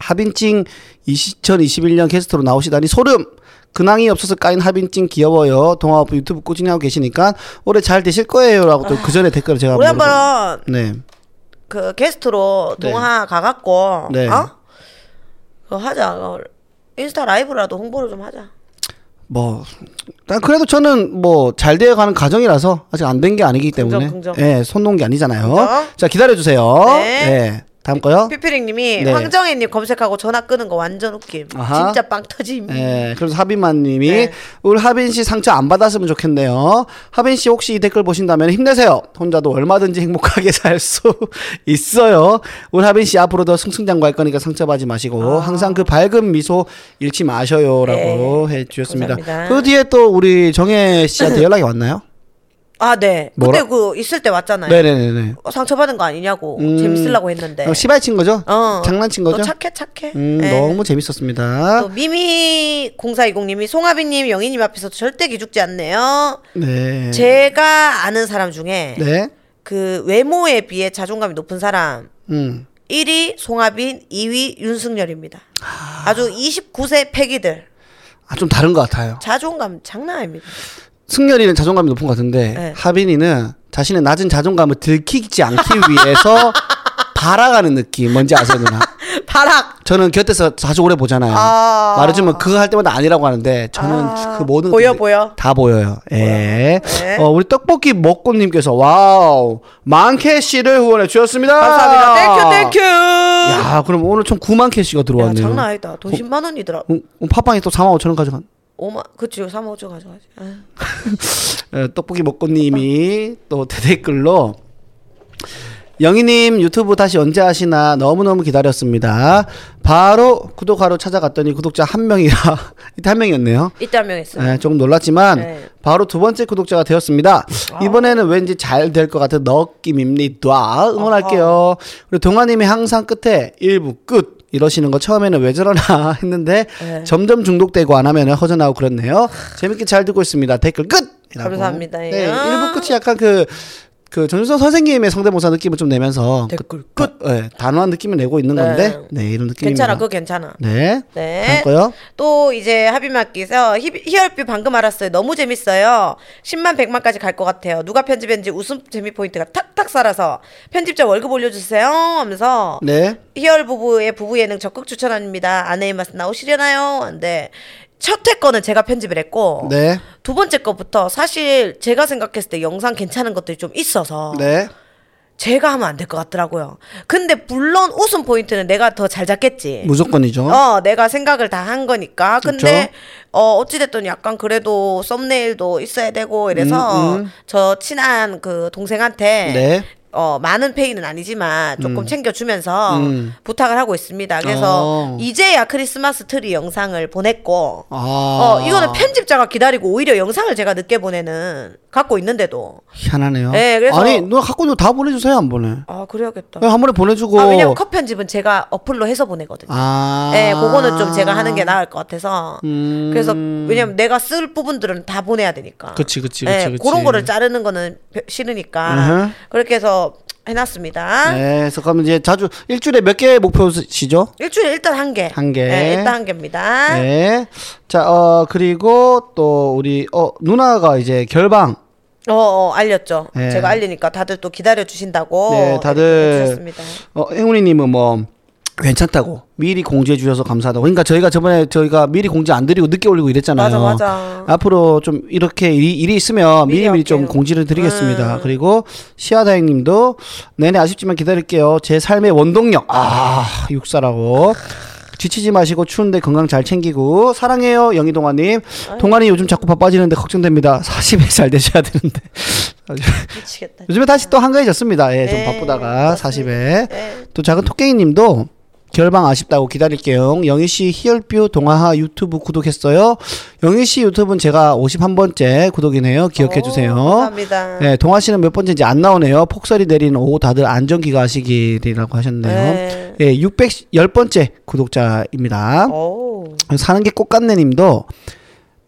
Speaker 1: 하빈찡 2021년 게스트로 나오시다니 소름. 근황이 없어서 까인 하빈찡 귀여워요. 동아오프 유튜브 꾸준히 하고 계시니까 올해 잘 되실 거예요라고 또 그 전에 댓글을 제가
Speaker 3: 우리 한번
Speaker 1: 네.
Speaker 3: 그 게스트로
Speaker 1: 네.
Speaker 3: 동하 가갖고
Speaker 1: 네.
Speaker 3: 어? 그거 하자. 그거 인스타 라이브라도 홍보를 좀 하자.
Speaker 1: 뭐, 난 그래도 저는 뭐 잘 되어가는 과정이라서 아직 안 된 게 아니기 때문에,
Speaker 3: 긍정, 긍정.
Speaker 1: 예, 손 놓은 게 아니잖아요.
Speaker 3: 긍정.
Speaker 1: 자, 기다려 주세요.
Speaker 3: 네.
Speaker 1: 예. 다음 거요.
Speaker 3: 피피링님이
Speaker 1: 네.
Speaker 3: 황정혜님 검색하고 전화 끄는 거 완전 웃김.
Speaker 1: 아하.
Speaker 3: 진짜 빵 터짐.
Speaker 1: 네, 그래서 하빈만님이
Speaker 3: 네.
Speaker 1: 우리 하빈 씨 상처 안 받았으면 좋겠네요. 하빈 씨 혹시 이 댓글 보신다면 힘내세요. 혼자도 얼마든지 행복하게 살 수 있어요. 우리 하빈 씨 앞으로도 승승장구할 거니까 상처 받지 마시고 항상 그 밝은 미소 잃지 마셔요라고 해주셨습니다.
Speaker 3: 감사합니다.
Speaker 1: 그 뒤에 또 우리 정혜 씨한테 연락이 왔나요?
Speaker 3: 아, 네.
Speaker 1: 뭐라-
Speaker 3: 그때 그 있을 때 왔잖아요.
Speaker 1: 네네네네.
Speaker 3: 어, 상처받은 거 아니냐고.
Speaker 1: 음.
Speaker 3: 재밌으려고 했는데.
Speaker 1: 어, 시발친 거죠?
Speaker 3: 어.
Speaker 1: 장난친
Speaker 3: 너
Speaker 1: 거죠?
Speaker 3: 착해, 착해.
Speaker 1: 음,
Speaker 3: 네.
Speaker 1: 너무 재밌었습니다.
Speaker 3: 또 미미 0420님이 송하빈님, 영희님 앞에서 절대 기죽지 않네요.
Speaker 1: 네.
Speaker 3: 제가 아는 사람 중에
Speaker 1: 네.
Speaker 3: 그 외모에 비해 자존감이 높은 사람
Speaker 1: 음.
Speaker 3: 1위 송하빈, 2위 윤승열입니다. 아주 29세 패기들
Speaker 1: 아, 좀 다른 것 같아요.
Speaker 3: 자존감 장난 아닙니다.
Speaker 1: 승열이는 자존감이 높은 것 같은데
Speaker 3: 네.
Speaker 1: 하빈이는 자신의 낮은 자존감을 들키지 않기 위해서 발악하는 느낌 뭔지 아세요 누나?
Speaker 3: 발악
Speaker 1: 저는 곁에서 자주 오래 보잖아요.
Speaker 3: 아.
Speaker 1: 말해주면 그거 할 때마다 아니라고 하는데 저는
Speaker 3: 아.
Speaker 1: 그 모든
Speaker 3: 보여, 보여?
Speaker 1: 다 보여요. 예.
Speaker 3: 네.
Speaker 1: 어, 우리 떡볶이 먹고님께서 와우 만 캐시를 후원해 주셨습니다.
Speaker 3: 감사합니다. thank you thank you.
Speaker 1: 야 그럼 오늘 총 9만 캐시가
Speaker 3: 야,
Speaker 1: 들어왔네요.
Speaker 3: 장난 아니다. 돈 10만 원이더라.
Speaker 1: 어, 어, 팟빵이 또 4만 5천 원 가져간.
Speaker 3: 5만 그치 3만 5천 가져가지. 아.
Speaker 1: 어, 떡볶이 먹고님이 또 댓글로 영희님 유튜브 다시 언제 하시나 너무너무 기다렸습니다. 바로 구독하러 찾아갔더니 구독자 한 명이라 이때 한 명이었네요.
Speaker 3: 이때 한 명 했어요.
Speaker 1: 네, 조금 놀랐지만
Speaker 3: 네.
Speaker 1: 바로 두 번째 구독자가 되었습니다. 이번에는 왠지 잘 될 것 같은 느낌입니다. 응원할게요. 그리고 동아님이 항상 끝에 일부 끝 이러시는 거 처음에는 왜 저러나 했는데
Speaker 3: 네.
Speaker 1: 점점 중독되고 안 하면 허전하고 그렇네요. 재밌게 잘 듣고 있습니다. 댓글 끝.
Speaker 3: 감사합니다.
Speaker 1: 네,
Speaker 3: 예.
Speaker 1: 일부 끝이 약간 그. 그 전준성 선생님의 성대모사 느낌을 좀 내면서
Speaker 3: 댓글
Speaker 1: 끝, 네, 단호한 느낌을 내고 있는
Speaker 3: 네.
Speaker 1: 건데, 네 이런 느낌입니다.
Speaker 3: 괜찮아. 그거 괜찮아.
Speaker 1: 네,
Speaker 3: 네.
Speaker 1: 거요.
Speaker 3: 또 이제 하비마께서 히얼뷰 방금 알았어요. 너무 재밌어요. 10만 100만까지 갈 것 같아요. 누가 편집했는지 웃음 재미 포인트가 탁탁 살아서 편집자 월급 올려주세요 하면서
Speaker 1: 네,
Speaker 3: 히얼 부부의 부부 예능 적극 추천합니다. 아내의 맛 나오시려나요? 근데 첫 회 거는 제가 편집을 했고
Speaker 1: 네,
Speaker 3: 두 번째 거부터 사실 제가 생각했을 때 영상 괜찮은 것들이 좀 있어서
Speaker 1: 네.
Speaker 3: 제가 하면 안 될 것 같더라고요. 근데 물론 웃음 포인트는 내가 더 잘 잡겠지.
Speaker 1: 무조건이죠.
Speaker 3: 어, 내가 생각을 다 한 거니까. 근데,
Speaker 1: 그쵸?
Speaker 3: 어, 어찌됐든 약간 그래도 썸네일도 있어야 되고 이래서
Speaker 1: 음, 음.
Speaker 3: 저 친한 그 동생한테
Speaker 1: 네.
Speaker 3: 어, 많은 페이는 아니지만 조금 챙겨주면서
Speaker 1: 음.
Speaker 3: 부탁을 하고 있습니다. 그래서
Speaker 1: 어.
Speaker 3: 이제야 크리스마스 트리 영상을 보냈고,
Speaker 1: 아.
Speaker 3: 어, 이거는 편집자가 기다리고 오히려 영상을 제가 늦게 보내는, 갖고 있는데도.
Speaker 1: 희한하네요.
Speaker 3: 네, 그래서-
Speaker 1: 아니, 누나 갖고 있는 거 다 보내주세요, 한 번에.
Speaker 3: 아, 그래야겠다.
Speaker 1: 그냥 한 번에 보내주고.
Speaker 3: 아, 왜냐면 컷 편집은 제가 어플로 해서 보내거든요.
Speaker 1: 아.
Speaker 3: 네, 그거는 좀 제가 하는 게 나을 것 같아서.
Speaker 1: 음.
Speaker 3: 그래서 왜냐면 내가 쓸 부분들은 다 보내야 되니까.
Speaker 1: 그치, 그치,
Speaker 3: 네,
Speaker 1: 그치, 그치.
Speaker 3: 그런 거를 자르는 거는 벼- 싫으니까.
Speaker 1: 으흠.
Speaker 3: 그렇게 해서 해놨습니다.
Speaker 1: 네, 그래서 그럼 이제 자주, 일주일에 몇 개 목표시죠?
Speaker 3: 일주일에 일단 한 개.
Speaker 1: 한 개.
Speaker 3: 네, 일단 한 개입니다.
Speaker 1: 네. 자, 어, 그리고 또 우리, 어, 누나가 이제 결방.
Speaker 3: 어, 어, 알렸죠.
Speaker 1: 네.
Speaker 3: 제가 알리니까 다들 또 기다려 주신다고.
Speaker 1: 네, 다들-. 어, 행운이님은 뭐, 괜찮다고. 미리 공지해 주셔서 감사하다고. 그러니까 저희가 저번에 저희가 미리 공지 안 드리고 늦게 올리고 이랬잖아요.
Speaker 3: 맞아, 맞아.
Speaker 1: 앞으로 좀 이렇게 일이, 일이 있으면
Speaker 3: 미리
Speaker 1: 미리미리 좀. 공지를 드리겠습니다.
Speaker 3: 음.
Speaker 1: 그리고 시아다행님도 내내 아쉽지만 기다릴게요. 제 삶의 원동력. 아 육사라고. 지치지 마시고 추운데 건강 잘 챙기고 사랑해요 영희동아님. 동아님 요즘 자꾸 바빠지는데 걱정됩니다. 40에 잘 되셔야 되는데.
Speaker 3: 미치겠다.
Speaker 1: 요즘에 다시 또 한가해졌습니다. 예, 좀
Speaker 3: 네,
Speaker 1: 바쁘다가 40에.
Speaker 3: 네.
Speaker 1: 또 작은 토깽이님도 결방 아쉽다고 기다릴게요. 영희 씨 히얼뷰 동아하 유튜브 구독했어요. 영희 씨 유튜브는 제가 51번째 구독이네요. 기억해 주세요.
Speaker 3: 오, 감사합니다.
Speaker 1: 네, 동아 씨는 몇 번째인지 안 나오네요. 폭설이 내리는 오후 다들 안전 기가 하시기라고 하셨네요.
Speaker 3: 네.
Speaker 1: 예, 610번째 구독자입니다.
Speaker 3: 오.
Speaker 1: 사는 게 꽃같네 님도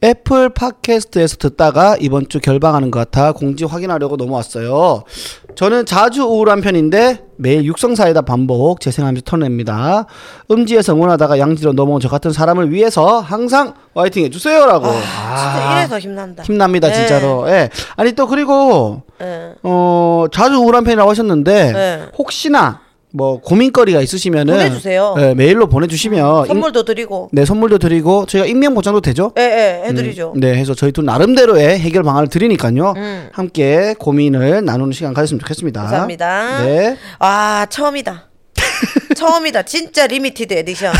Speaker 1: 애플 팟캐스트에서 듣다가 이번 주 결방하는 것 같아 공지 확인하려고 넘어왔어요. 저는 자주 우울한 편인데 매일 육성사에다 반복 재생하면서 털어냅니다. 음지에서 응원하다가 양지로 넘어온 저 같은 사람을 위해서 항상 화이팅 해주세요라고.
Speaker 3: 진짜 이래서 힘난다.
Speaker 1: 힘납니다
Speaker 3: 네.
Speaker 1: 진짜로. 예. 아니 또 그리고
Speaker 3: 네.
Speaker 1: 어 자주 우울한 편이라고 하셨는데
Speaker 3: 네.
Speaker 1: 혹시나 뭐 고민거리가 있으시면은
Speaker 3: 보내주세요.
Speaker 1: 예, 메일로 보내주시면
Speaker 3: 선물도 드리고.
Speaker 1: 네, 선물도 드리고 저희가 익명 보장도 되죠?
Speaker 3: 예, 예, 해드리죠.
Speaker 1: 네, 해서 저희 둘 나름대로의 해결 방안을 드리니까요.
Speaker 3: 음.
Speaker 1: 함께 고민을 나누는 시간 가졌으면 좋겠습니다.
Speaker 3: 감사합니다.
Speaker 1: 네.
Speaker 3: 아, 처음이다. 처음이다. 진짜 limited edition.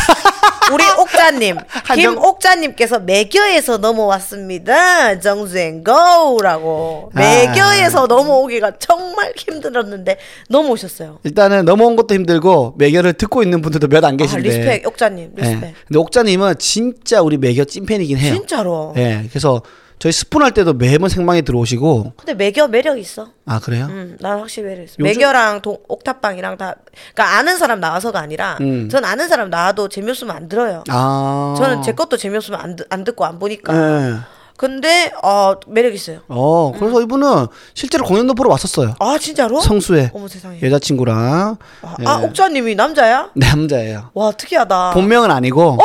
Speaker 3: 우리 옥자님, 김옥자님께서 매겨에서 넘어왔습니다. 정주행 go라고.
Speaker 1: 아.
Speaker 3: 매겨에서 넘어오기가 정말 힘들었는데 넘어오셨어요.
Speaker 1: 일단은 넘어온 것도 힘들고 매겨를 듣고 있는 분들도 몇안
Speaker 3: 아,
Speaker 1: 계신데.
Speaker 3: respect 옥자님,
Speaker 1: 예.
Speaker 3: respect.
Speaker 1: 근데 옥자님은 진짜 우리 매겨 찐팬이긴 해요.
Speaker 3: 진짜로.
Speaker 1: 예. 그래서 저희 스푼 할 때도 매번 생방에 들어오시고.
Speaker 3: 근데 매겨 매력 있어.
Speaker 1: 아 그래요?
Speaker 3: 음, 나 확실히 매력 있어.
Speaker 1: 요즘-
Speaker 3: 매겨랑 동, 옥탑방이랑 다, 그러니까 아는 사람 나와서가 아니라,
Speaker 1: 음.
Speaker 3: 전 아는 사람 나와도 재미없으면 안 들어요.
Speaker 1: 아.
Speaker 3: 저는 제 것도 재미없으면 안, 듣- 안 듣고 안 보니까.
Speaker 1: 예.
Speaker 3: 근데 어 매력 있어요.
Speaker 1: 어 그래서 이분은 실제로 공연도 보러 왔었어요.
Speaker 3: 아 진짜로?
Speaker 1: 성수에
Speaker 3: 어머 세상에.
Speaker 1: 여자친구랑
Speaker 3: 아,
Speaker 1: 예.
Speaker 3: 아 옥자님이 남자야?
Speaker 1: 남자예요.
Speaker 3: 와 특이하다.
Speaker 1: 본명은 아니고.
Speaker 3: 어?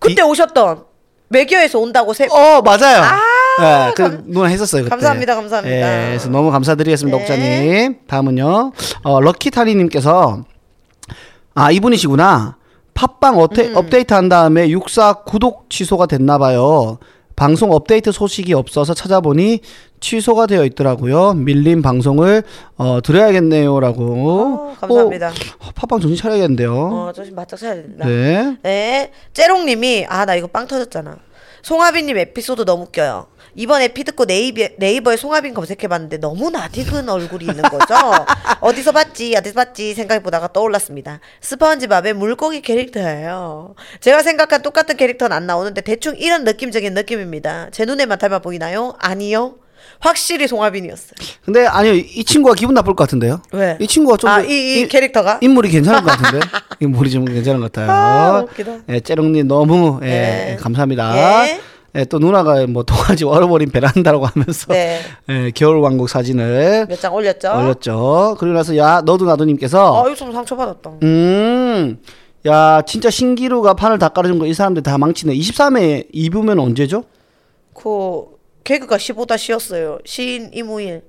Speaker 3: 그때 오셨던 매겨에서 온다고 세.
Speaker 1: 어 맞아요.
Speaker 3: 아,
Speaker 1: 예, 그 누나 했었어요 그때.
Speaker 3: 감사합니다, 감사합니다.
Speaker 1: 예, 그래서 너무 감사드리겠습니다,
Speaker 3: 네.
Speaker 1: 옥자님. 다음은요, 어, 럭키타니님께서 아 이분이시구나. 팟빵 업데,
Speaker 3: 음.
Speaker 1: 업데이트 한 다음에 육사 구독 취소가 됐나 봐요. 방송 업데이트 소식이 없어서 찾아보니 취소가 되어 있더라고요. 밀린 방송을 어, 드려야겠네요라고.
Speaker 3: 어, 감사합니다.
Speaker 1: 어, 팟빵 정신 차려야겠는데요.
Speaker 3: 어, 조심 바짝 쳐야 된다.
Speaker 1: 네.
Speaker 3: 네. 째롱님이 아 나 이거 빵 터졌잖아. 송하빈님 에피소드 너무 웃겨요. 이번 에피 듣고 네이버, 네이버에 송하빈 검색해봤는데 너무 낯익은 얼굴이 있는 거죠. 어디서 봤지 어디서 봤지 생각해보다가 떠올랐습니다. 스펀지밥의 물고기 캐릭터예요. 제가 생각한 똑같은 캐릭터는 안 나오는데 대충 이런 느낌적인 느낌입니다. 제 눈에만 닮아 보이나요? 아니요. 확실히 송하빈이었어요.
Speaker 1: 근데 아니요 이 친구가 기분 나쁠 것 같은데요.
Speaker 3: 왜?
Speaker 1: 이 친구가 좀
Speaker 3: 아,
Speaker 1: 더
Speaker 3: 이, 이
Speaker 1: 이-
Speaker 3: 캐릭터가?
Speaker 1: 인물이 괜찮을 것 같은데 인물이 좀 괜찮은 것 같아요.
Speaker 3: 아, 웃기다.
Speaker 1: 예, 째롱님 너무 예,
Speaker 3: 네.
Speaker 1: 감사합니다.
Speaker 3: 예.
Speaker 1: 예, 또 누나가 뭐 도가지 얼어버린 베란다라고 하면서
Speaker 3: 네.
Speaker 1: 예, 겨울 왕국 사진을
Speaker 3: 몇 장 올렸죠?
Speaker 1: 올렸죠. 그리고 나서 야 너도 나도님께서
Speaker 3: 아, 이거 좀 상처 받았다.
Speaker 1: 음. 야 진짜 신기루가 판을 다 깔아준 거 이 사람들 다 망치네. 23회 2부면 언제죠?
Speaker 3: 그 개그가 15다 시였어요. 시인 이무일.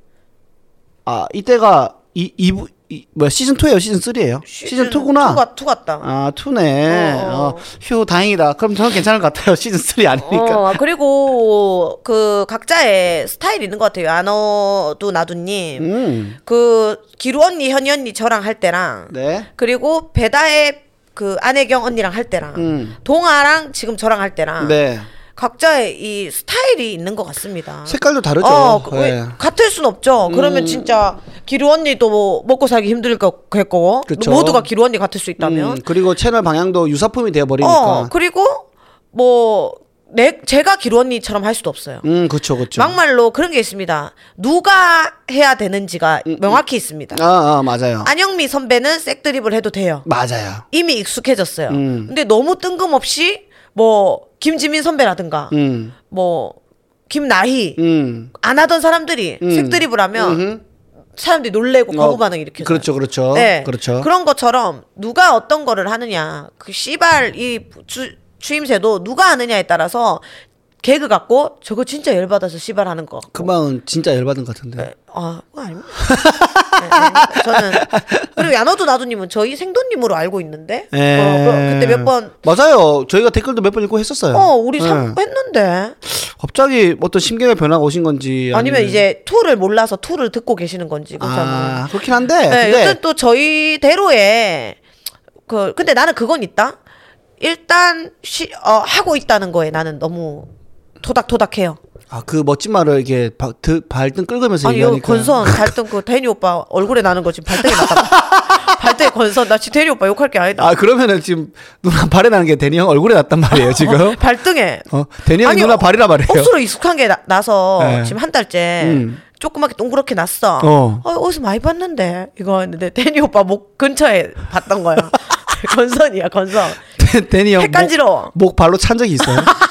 Speaker 1: 아 이때가 이 2부 이, 뭐야 시즌 2예요 시즌 3예요? 시즌 2구나.
Speaker 3: 2가, 2 같다.
Speaker 1: 아, 투네.
Speaker 3: 어, 어.
Speaker 1: 어, 휴, 다행이다. 그럼 저는 괜찮을 것 같아요. 시즌 3 아니니까.
Speaker 3: 어, 그리고 그 각자의 스타일이 있는 것 같아요. 아너도 나두님.
Speaker 1: 음.
Speaker 3: 그 기루 언니, 현이 언니 저랑 할 때랑
Speaker 1: 네.
Speaker 3: 그리고 배다의 그 안혜경 언니랑 할 때랑
Speaker 1: 음.
Speaker 3: 동아랑 지금 저랑 할 때랑
Speaker 1: 네.
Speaker 3: 각자의 이 스타일이 있는 것 같습니다.
Speaker 1: 색깔도 다르죠.
Speaker 3: 어, 그, 왜-
Speaker 1: 네.
Speaker 3: 같을 순 없죠. 그러면
Speaker 1: 음.
Speaker 3: 진짜 기루 언니도 뭐 먹고 살기 힘들 거겠고
Speaker 1: 그쵸.
Speaker 3: 모두가 기루 언니 같을 수 있다면
Speaker 1: 음, 그리고 채널 방향도 유사품이 되어 버리니까.
Speaker 3: 어 그리고 뭐 내 제가 기루 언니처럼 할 수도 없어요.
Speaker 1: 음, 그렇죠. 그렇죠.
Speaker 3: 막말로 그런 게 있습니다. 누가 해야 되는지가 명확히 있습니다.
Speaker 1: 아, 아, 맞아요.
Speaker 3: 안영미 선배는 색 드립을 해도 돼요.
Speaker 1: 맞아요.
Speaker 3: 이미 익숙해졌어요.
Speaker 1: 음.
Speaker 3: 근데 너무 뜬금없이 뭐 김지민 선배라든가
Speaker 1: 음.
Speaker 3: 뭐 김나희
Speaker 1: 음.
Speaker 3: 안 하던 사람들이
Speaker 1: 음.
Speaker 3: 색드립을 하면
Speaker 1: 음흠.
Speaker 3: 사람들이 놀래고 거부
Speaker 1: 어,
Speaker 3: 반응 일으켜요.
Speaker 1: 그렇죠. 그렇죠.
Speaker 3: 네.
Speaker 1: 그렇죠.
Speaker 3: 그런 것처럼 누가 어떤 거를 하느냐 그 씨발 이 주, 추임새도 누가 하느냐에 따라서 개그 같고 저거 진짜 열받아서 씨발 하는 거.
Speaker 1: 그 마음 진짜 열받은 것 같은데.
Speaker 3: 네. 아, 그거 아닙니다. 네, 아닙니다. 저는 그리고 야너도 나도님은 저희 생도님으로 알고 있는데
Speaker 1: 예.
Speaker 3: 어, 그- 그때 몇 번
Speaker 1: 맞아요. 저희가 댓글도 몇 번 읽고 했었어요.
Speaker 3: 어, 우리
Speaker 1: 네.
Speaker 3: 참 했는데
Speaker 1: 갑자기 어떤 심경의 변화가 오신 건지
Speaker 3: 아니면 이제 투를 몰라서 투를 듣고 계시는 건지 그렇잖아요.
Speaker 1: 아, 그렇긴 한데.
Speaker 3: 네,
Speaker 1: 근데
Speaker 3: 여튼 또 저희대로에 그 근데 나는 그건 있다. 일단 시, 어, 하고 있다는 거에 나는 너무 토닥토닥해요.
Speaker 1: 아, 그 멋진 말을 이렇게 바, 드, 발등
Speaker 3: 아니 요
Speaker 1: 얘기하니까.
Speaker 3: 건선 발등 그 대니 오빠 얼굴에 나는 거 지금 발등에 났다. 발등에 건선 나 지금 대니 오빠 욕할 게 아니다.
Speaker 1: 아, 그러면은 지금 누나 발에 나는 게 데니 형 얼굴에 났단 말이에요, 지금.
Speaker 3: 발등에
Speaker 1: 어, 데니 형이
Speaker 3: 아니,
Speaker 1: 누나
Speaker 3: 어,
Speaker 1: 발이라 말이에요.
Speaker 3: 억수로 익숙한 게 나, 서
Speaker 1: 네.
Speaker 3: 지금 한 달째
Speaker 1: 음.
Speaker 3: 조그맣게 동그랗게 났어.
Speaker 1: 어.
Speaker 3: 어. 어디서 많이 봤는데 이거 했는데 대니 오빠 목 근처에 봤던 거야. 건선이야 건선.
Speaker 1: 데니 형. 목, 목 발로 찬 적이 있어요.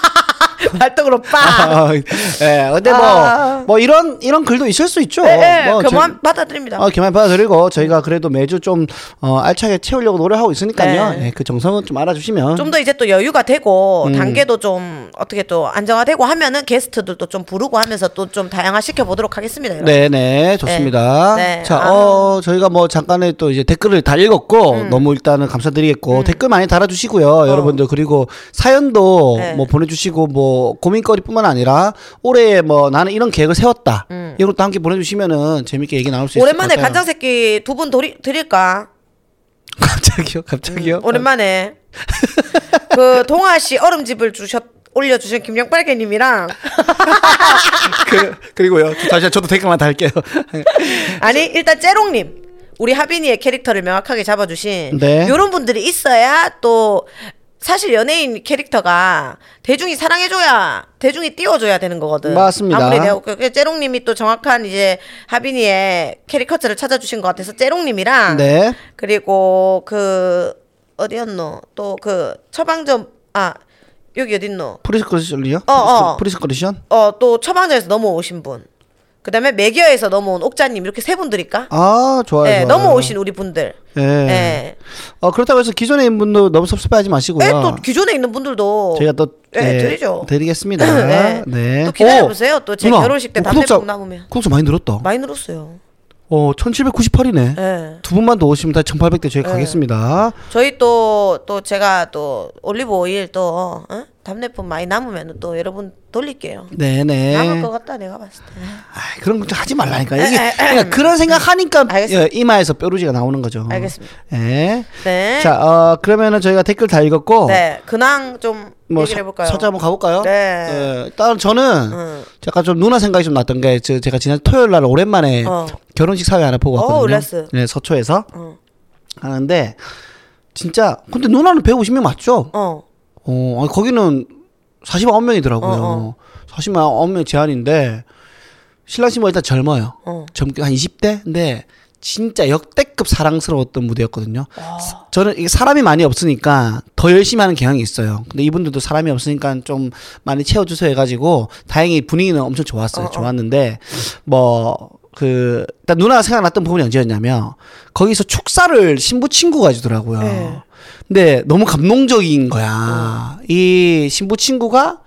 Speaker 3: 발등으로 빵.
Speaker 1: 아, 예, 근데 뭐,
Speaker 3: 아.
Speaker 1: 뭐 이런, 이런 글도 있을 수 있죠.
Speaker 3: 네, 네,
Speaker 1: 뭐
Speaker 3: 교만
Speaker 1: 저-
Speaker 3: 받아들입니다.
Speaker 1: 아, 교만 받아들이고 저희가 그래도 매주 좀 어, 알차게 채우려고 노력하고 있으니까요.
Speaker 3: 네.
Speaker 1: 예, 그 정성은 좀 알아주시면.
Speaker 3: 좀 더 이제 또 여유가 되고
Speaker 1: 음.
Speaker 3: 단계도 좀 어떻게 또 안정화되고 하면은 게스트들도 좀 부르고 하면서 또 좀 다양화 시켜 보도록 하겠습니다. 여러분.
Speaker 1: 네네 좋습니다.
Speaker 3: 네. 네.
Speaker 1: 자,
Speaker 3: 아. 음.
Speaker 1: 어 저희가 뭐 잠깐에 또 이제 댓글을 다 읽었고 너무 일단은 감사드리겠고 댓글 많이 달아주시고요, 여러분들 그리고 사연도
Speaker 3: 어. 네.
Speaker 1: 뭐 보내주시고 뭐 고민거리뿐만 아니라 올해 뭐 나는 이런 계획을 세웠다 이런 것도 함께 보내주시면은 재밌게 얘기 나눌 수 있을 것
Speaker 3: 음. 오랜만에
Speaker 1: 같아요.
Speaker 3: 간장 새끼 두 분 드릴까?
Speaker 1: 갑자기요? 갑자기요?
Speaker 3: 음, 오랜만에 그 동아 씨 얼음집을 주셨 올려주신 김영빨개님이랑
Speaker 1: 그, 그리고요. 다시 저도 댓글만 달게요.
Speaker 3: 아니 일단 째롱님 우리 하빈이의 캐릭터를 명확하게 잡아주신
Speaker 1: 네.
Speaker 3: 이런 분들이 있어야 또 사실 연예인 캐릭터가 대중이 사랑해줘야 대중이 띄워줘야 되는 거거든.
Speaker 1: 맞습니다.
Speaker 3: 아무리 내가 그 째롱님이 또 정확한 이제 하빈이의 캐릭터를 찾아주신 것 같아서 째롱님이랑
Speaker 1: 네.
Speaker 3: 그리고 그 어디였노 또 그 처방전 아 여기 어딨노
Speaker 1: prescription이요?
Speaker 3: 어, 어.
Speaker 1: prescription?
Speaker 3: 어또 처방전에서 넘어오신 분 그다음에 매겨에서 넘어온 옥자님 이렇게 세 분들일까?
Speaker 1: 아, 좋아요.
Speaker 3: 네,
Speaker 1: 좋아요.
Speaker 3: 넘어오신 우리 분들.
Speaker 1: 예.
Speaker 3: 네.
Speaker 1: 어, 그렇다고 해서 기존에 있는 분도 너무 섭섭해하지 마시고요.
Speaker 3: 네, 또 기존에 있는 분들도
Speaker 1: 저희가 또
Speaker 3: 네,
Speaker 1: 예,
Speaker 3: 드리죠.
Speaker 1: 드리겠습니다.
Speaker 3: 네.
Speaker 1: 네.
Speaker 3: 또 기다려 보세요. 또제
Speaker 1: 누나,
Speaker 3: 결혼식 때
Speaker 1: 어,
Speaker 3: 담배국
Speaker 1: 구독자-
Speaker 3: 남으면.
Speaker 1: 구독자 많이 늘었다.
Speaker 3: 많이 늘었어요.
Speaker 1: 어, 1798이네.
Speaker 3: 네.
Speaker 1: 두 분만 더 오시면 다 1800대 저희 가겠습니다.
Speaker 3: 저희 또, 또 제가 또 올리브 오일 또, 어? 답례품 많이 남으면 또 여러분 돌릴게요.
Speaker 1: 네네.
Speaker 3: 남을 것 같다, 내가 봤을 때.
Speaker 1: 아이, 그런 거좀 하지 말라니까. 이게
Speaker 3: 에, 에,
Speaker 1: 그러니까 그런 생각 하니까
Speaker 3: 알겠습니다.
Speaker 1: 예, 이마에서 뾰루지가 나오는 거죠.
Speaker 3: 알겠습니다.
Speaker 1: 예.
Speaker 3: 네.
Speaker 1: 자, 어, 그러면은 저희가 댓글 다 읽었고.
Speaker 3: 네. 근황 좀
Speaker 1: 뭐
Speaker 3: 얘기를 해볼까요?
Speaker 1: 살짝 한번 가볼까요?
Speaker 3: 네.
Speaker 1: 예, 일단 저는
Speaker 3: 응.
Speaker 1: 약간 좀 누나 생각이 좀 났던 게 저, 제가 지난 토요일 날 오랜만에
Speaker 3: 어.
Speaker 1: 결혼식 사회 하나 보고
Speaker 3: 어,
Speaker 1: 왔거든요.
Speaker 3: 레스.
Speaker 1: 네, 서초에서
Speaker 3: 어.
Speaker 1: 하는데 진짜 근데 누나는 150명 맞죠?
Speaker 3: 어.
Speaker 1: 어, 아니, 거기는 49명이더라고요.
Speaker 3: 어, 어.
Speaker 1: 49명 제한인데 신랑 신부 일단 젊어요.
Speaker 3: 어.
Speaker 1: 젊게 한 20대? 근데 진짜 역대급 사랑스러웠던 무대였거든요.
Speaker 3: 아.
Speaker 1: 저는 이게 사람이 많이 없으니까 더 열심히 하는 경향이 있어요. 근데 이분들도 사람이 없으니까 좀 많이 채워주세요 해가지고 다행히 분위기는 엄청 좋았어요.
Speaker 3: 어, 어.
Speaker 1: 좋았는데 뭐 그 일단 누나가 생각났던 부분이 언제였냐면 거기서 축사를 신부 친구가 해주더라고요.
Speaker 3: 네.
Speaker 1: 근데 너무 감동적인 거야.
Speaker 3: 어.
Speaker 1: 이 신부 친구가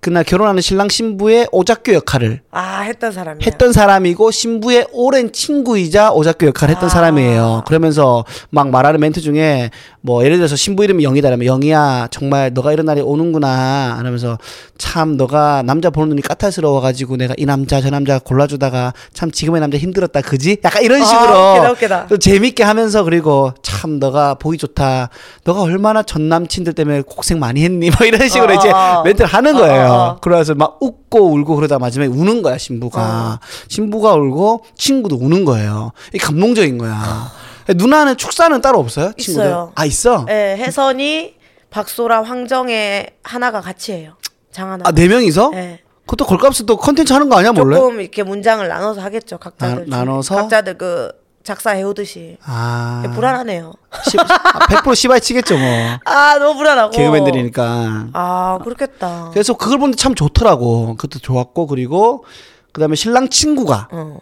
Speaker 1: 그날 결혼하는 신랑 신부의 오작교 역할을
Speaker 3: 아, 했던 사람이야.
Speaker 1: 했던 사람이고 신부의 오랜 친구이자 오작교 역할을 했던
Speaker 3: 아.
Speaker 1: 사람이에요. 그러면서 막 말하는 멘트 중에 뭐 예를 들어서 신부 이름이 영이다라면 영이야 정말 너가 이런 날이 오는구나 하면서 참 너가 남자 보는 눈이 까탈스러워 가지고 내가 이 남자 저 남자 골라주다가 참 지금의 남자 힘들었다 그지? 약간 이런
Speaker 3: 아,
Speaker 1: 식으로
Speaker 3: 웃기다, 웃기다.
Speaker 1: 또 재밌게 하면서 그리고 참 너가 보기 좋다. 너가 얼마나 전 남친들 때문에 고생 많이 했니? 뭐 이런 식으로
Speaker 3: 어,
Speaker 1: 이제
Speaker 3: 어, 어.
Speaker 1: 멘트를 하는
Speaker 3: 어,
Speaker 1: 거예요.
Speaker 3: 어, 어.
Speaker 1: 그래서 막 웃고 울고 그러다 마지막에 우는 거야 신부가. 신부가 울고 친구도 우는 거예요. 이 감동적인 거야. 누나는 축사는 따로 없어요? 친구들?
Speaker 3: 있어요.
Speaker 1: 아 있어.
Speaker 3: 네, 혜선이, 박소라, 황정혜 하나가 같이 해요. 장 하나.
Speaker 1: 아네 명이서?
Speaker 3: 네.
Speaker 1: 그것도 걸값을 또 컨텐츠 하는 거 아니야 몰래?
Speaker 3: 조금 이렇게 문장을 나눠서 하겠죠. 각자들.
Speaker 1: 나- 나눠서?
Speaker 3: 각자들 그 작사 해오듯이.
Speaker 1: 아
Speaker 3: 불안하네요.
Speaker 1: 시, 아, 100% 시바이 치겠죠 뭐.
Speaker 3: 아, 너무 불안하고.
Speaker 1: 개그맨들이니까.
Speaker 3: 아, 그렇겠다.
Speaker 1: 그래서 그걸 보는데 참 좋더라고. 그것도 좋았고 그리고 그다음에 신랑 친구가
Speaker 3: 어.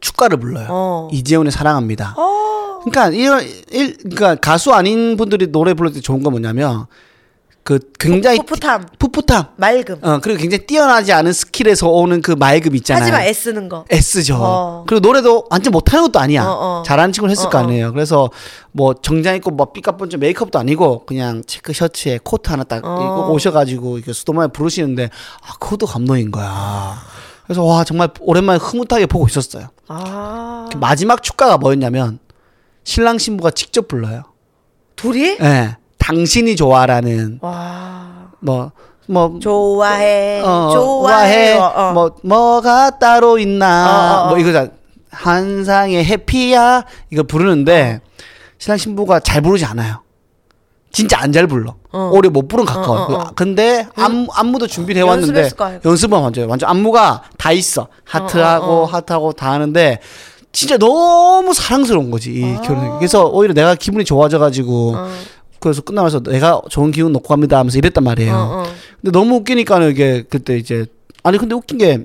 Speaker 1: 축가를 불러요.
Speaker 3: 어.
Speaker 1: 이재훈의 사랑합니다.
Speaker 3: 어.
Speaker 1: 그러니까 이런 일 그러니까 가수 아닌 분들이 노래 부를 때 좋은 건 뭐냐면 그 굉장히
Speaker 3: 풋풋함.
Speaker 1: 풋풋함.
Speaker 3: 맑음.
Speaker 1: 어 그리고 굉장히 뛰어나지 않은 스킬에서 오는 그 맑음 있잖아요.
Speaker 3: 하지만 애쓰는 거.
Speaker 1: 애쓰죠.
Speaker 3: 어.
Speaker 1: 그리고 노래도 완전 못하는 것도 아니야.
Speaker 3: 어, 어.
Speaker 1: 잘하는 친구는 했을
Speaker 3: 어,
Speaker 1: 거
Speaker 3: 어.
Speaker 1: 아니에요. 그래서 뭐 정장 입고 뭐 삐까뻔쩍 메이크업도 아니고 그냥 체크 셔츠에 코트 하나 딱
Speaker 3: 어.
Speaker 1: 입고 오셔가지고 이렇게 수더분하게 부르시는데 아 그것도 감동인 거야. 그래서 와 정말 오랜만에 흐뭇하게 보고 있었어요.
Speaker 3: 아.
Speaker 1: 그 마지막 축가가 뭐였냐면 신랑 신부가 직접 불러요.
Speaker 3: 둘이?
Speaker 1: 예. 당신이 좋아라는
Speaker 3: 와.
Speaker 1: 뭐뭐
Speaker 3: 좋아해.
Speaker 1: 어,
Speaker 3: 좋아해. 어, 어.
Speaker 1: 뭐 뭐가 따로 있나
Speaker 3: 어, 어, 어.
Speaker 1: 뭐 이거 한상의 해피야 이거 부르는데 신랑 신부가 잘 부르지 않아요. 진짜 안 잘 불러.
Speaker 3: 어.
Speaker 1: 오히려 못 부른 가까워.
Speaker 3: 어, 어, 어.
Speaker 1: 근데 안무, 안무도 준비를 해왔는데
Speaker 3: 연습했을 거 아이고.
Speaker 1: 연습은 완전 완전 안무가 다 있어. 하트하고
Speaker 3: 어, 어, 어.
Speaker 1: 하트하고 다 하는데 진짜 너무 사랑스러운 거지 이 결혼. 그래서 오히려 내가 기분이 좋아져가지고
Speaker 3: 어.
Speaker 1: 그래서 끝나면서 내가 좋은 기운 놓고 갑니다 하면서 이랬단 말이에요.
Speaker 3: 어, 어.
Speaker 1: 근데 너무 웃기니까는 이게 그때 이제 아니 근데 웃긴 게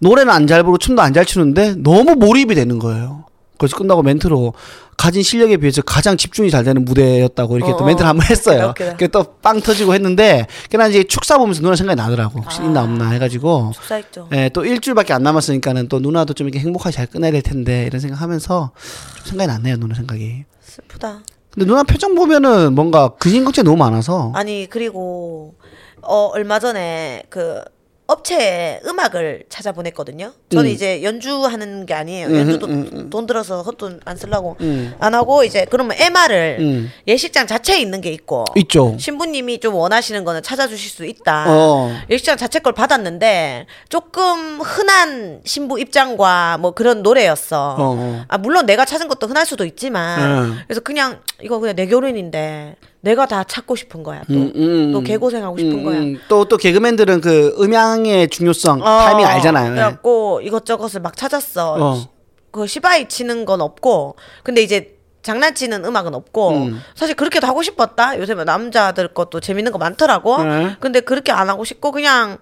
Speaker 1: 노래는 안 잘 부르고 춤도 안 잘 추는데 너무 몰입이 되는 거예요. 그래서 끝나고 멘트로 가진 실력에 비해서 가장 집중이 잘 되는 무대였다고 이렇게
Speaker 3: 어,
Speaker 1: 또 멘트를
Speaker 3: 어.
Speaker 1: 한번 했어요.
Speaker 3: 웃기다.
Speaker 1: 그게 또빵 터지고 했는데 그냥 이제 축사 보면서 누나 생각이 나더라고. 혹시
Speaker 3: 아.
Speaker 1: 있나 없나 해가지고
Speaker 3: 축사했죠.
Speaker 1: 예, 또 일주일밖에 안 남았으니까는 또 누나도 좀 이렇게 행복하게 잘 끝내야 될 텐데 이런 생각하면서 좀 생각이 났네요 누나 생각이.
Speaker 3: 슬프다.
Speaker 1: 근데 누나 표정 보면은 뭔가 근심 걱정이 너무 많아서
Speaker 3: 아니 그리고 어 얼마 전에 그 업체에 음악을 찾아보냈거든요. 저는
Speaker 1: 음.
Speaker 3: 이제 연주하는 게 아니에요.
Speaker 1: 음,
Speaker 3: 연주도
Speaker 1: 음, 음.
Speaker 3: 돈 들어서 헛돈 안 쓰려고
Speaker 1: 음.
Speaker 3: 안 하고 이제 그러면 MR을
Speaker 1: 음.
Speaker 3: 예식장 자체에 있는 게 있고
Speaker 1: 있죠.
Speaker 3: 신부님이 좀 원하시는 거는 찾아주실 수 있다.
Speaker 1: 어.
Speaker 3: 예식장 자체 걸 받았는데 조금 흔한 신부 입장과 뭐 그런 노래였어.
Speaker 1: 어, 어.
Speaker 3: 아 물론 내가 찾은 것도 흔할 수도 있지만
Speaker 1: 음.
Speaker 3: 그래서 그냥 이거 그냥 내 결혼인데 내가 다 찾고 싶은 거야. 또,
Speaker 1: 음, 음.
Speaker 3: 또 개고생하고 싶은
Speaker 1: 음,
Speaker 3: 거야.
Speaker 1: 음. 또, 또 개그맨들은 그 음향의 중요성, 타이밍 알잖아요. 예.
Speaker 3: 그래갖고 이것저것을 막 찾았어.
Speaker 1: 어.
Speaker 3: 그 시바이 치는 건 없고, 근데 이제 장난치는 음악은 없고,
Speaker 1: 음.
Speaker 3: 사실 그렇게도 하고 싶었다. 요새 뭐 남자들 것도 재밌는 거 많더라고.
Speaker 1: 네.
Speaker 3: 근데 그렇게 안 하고 싶고 그냥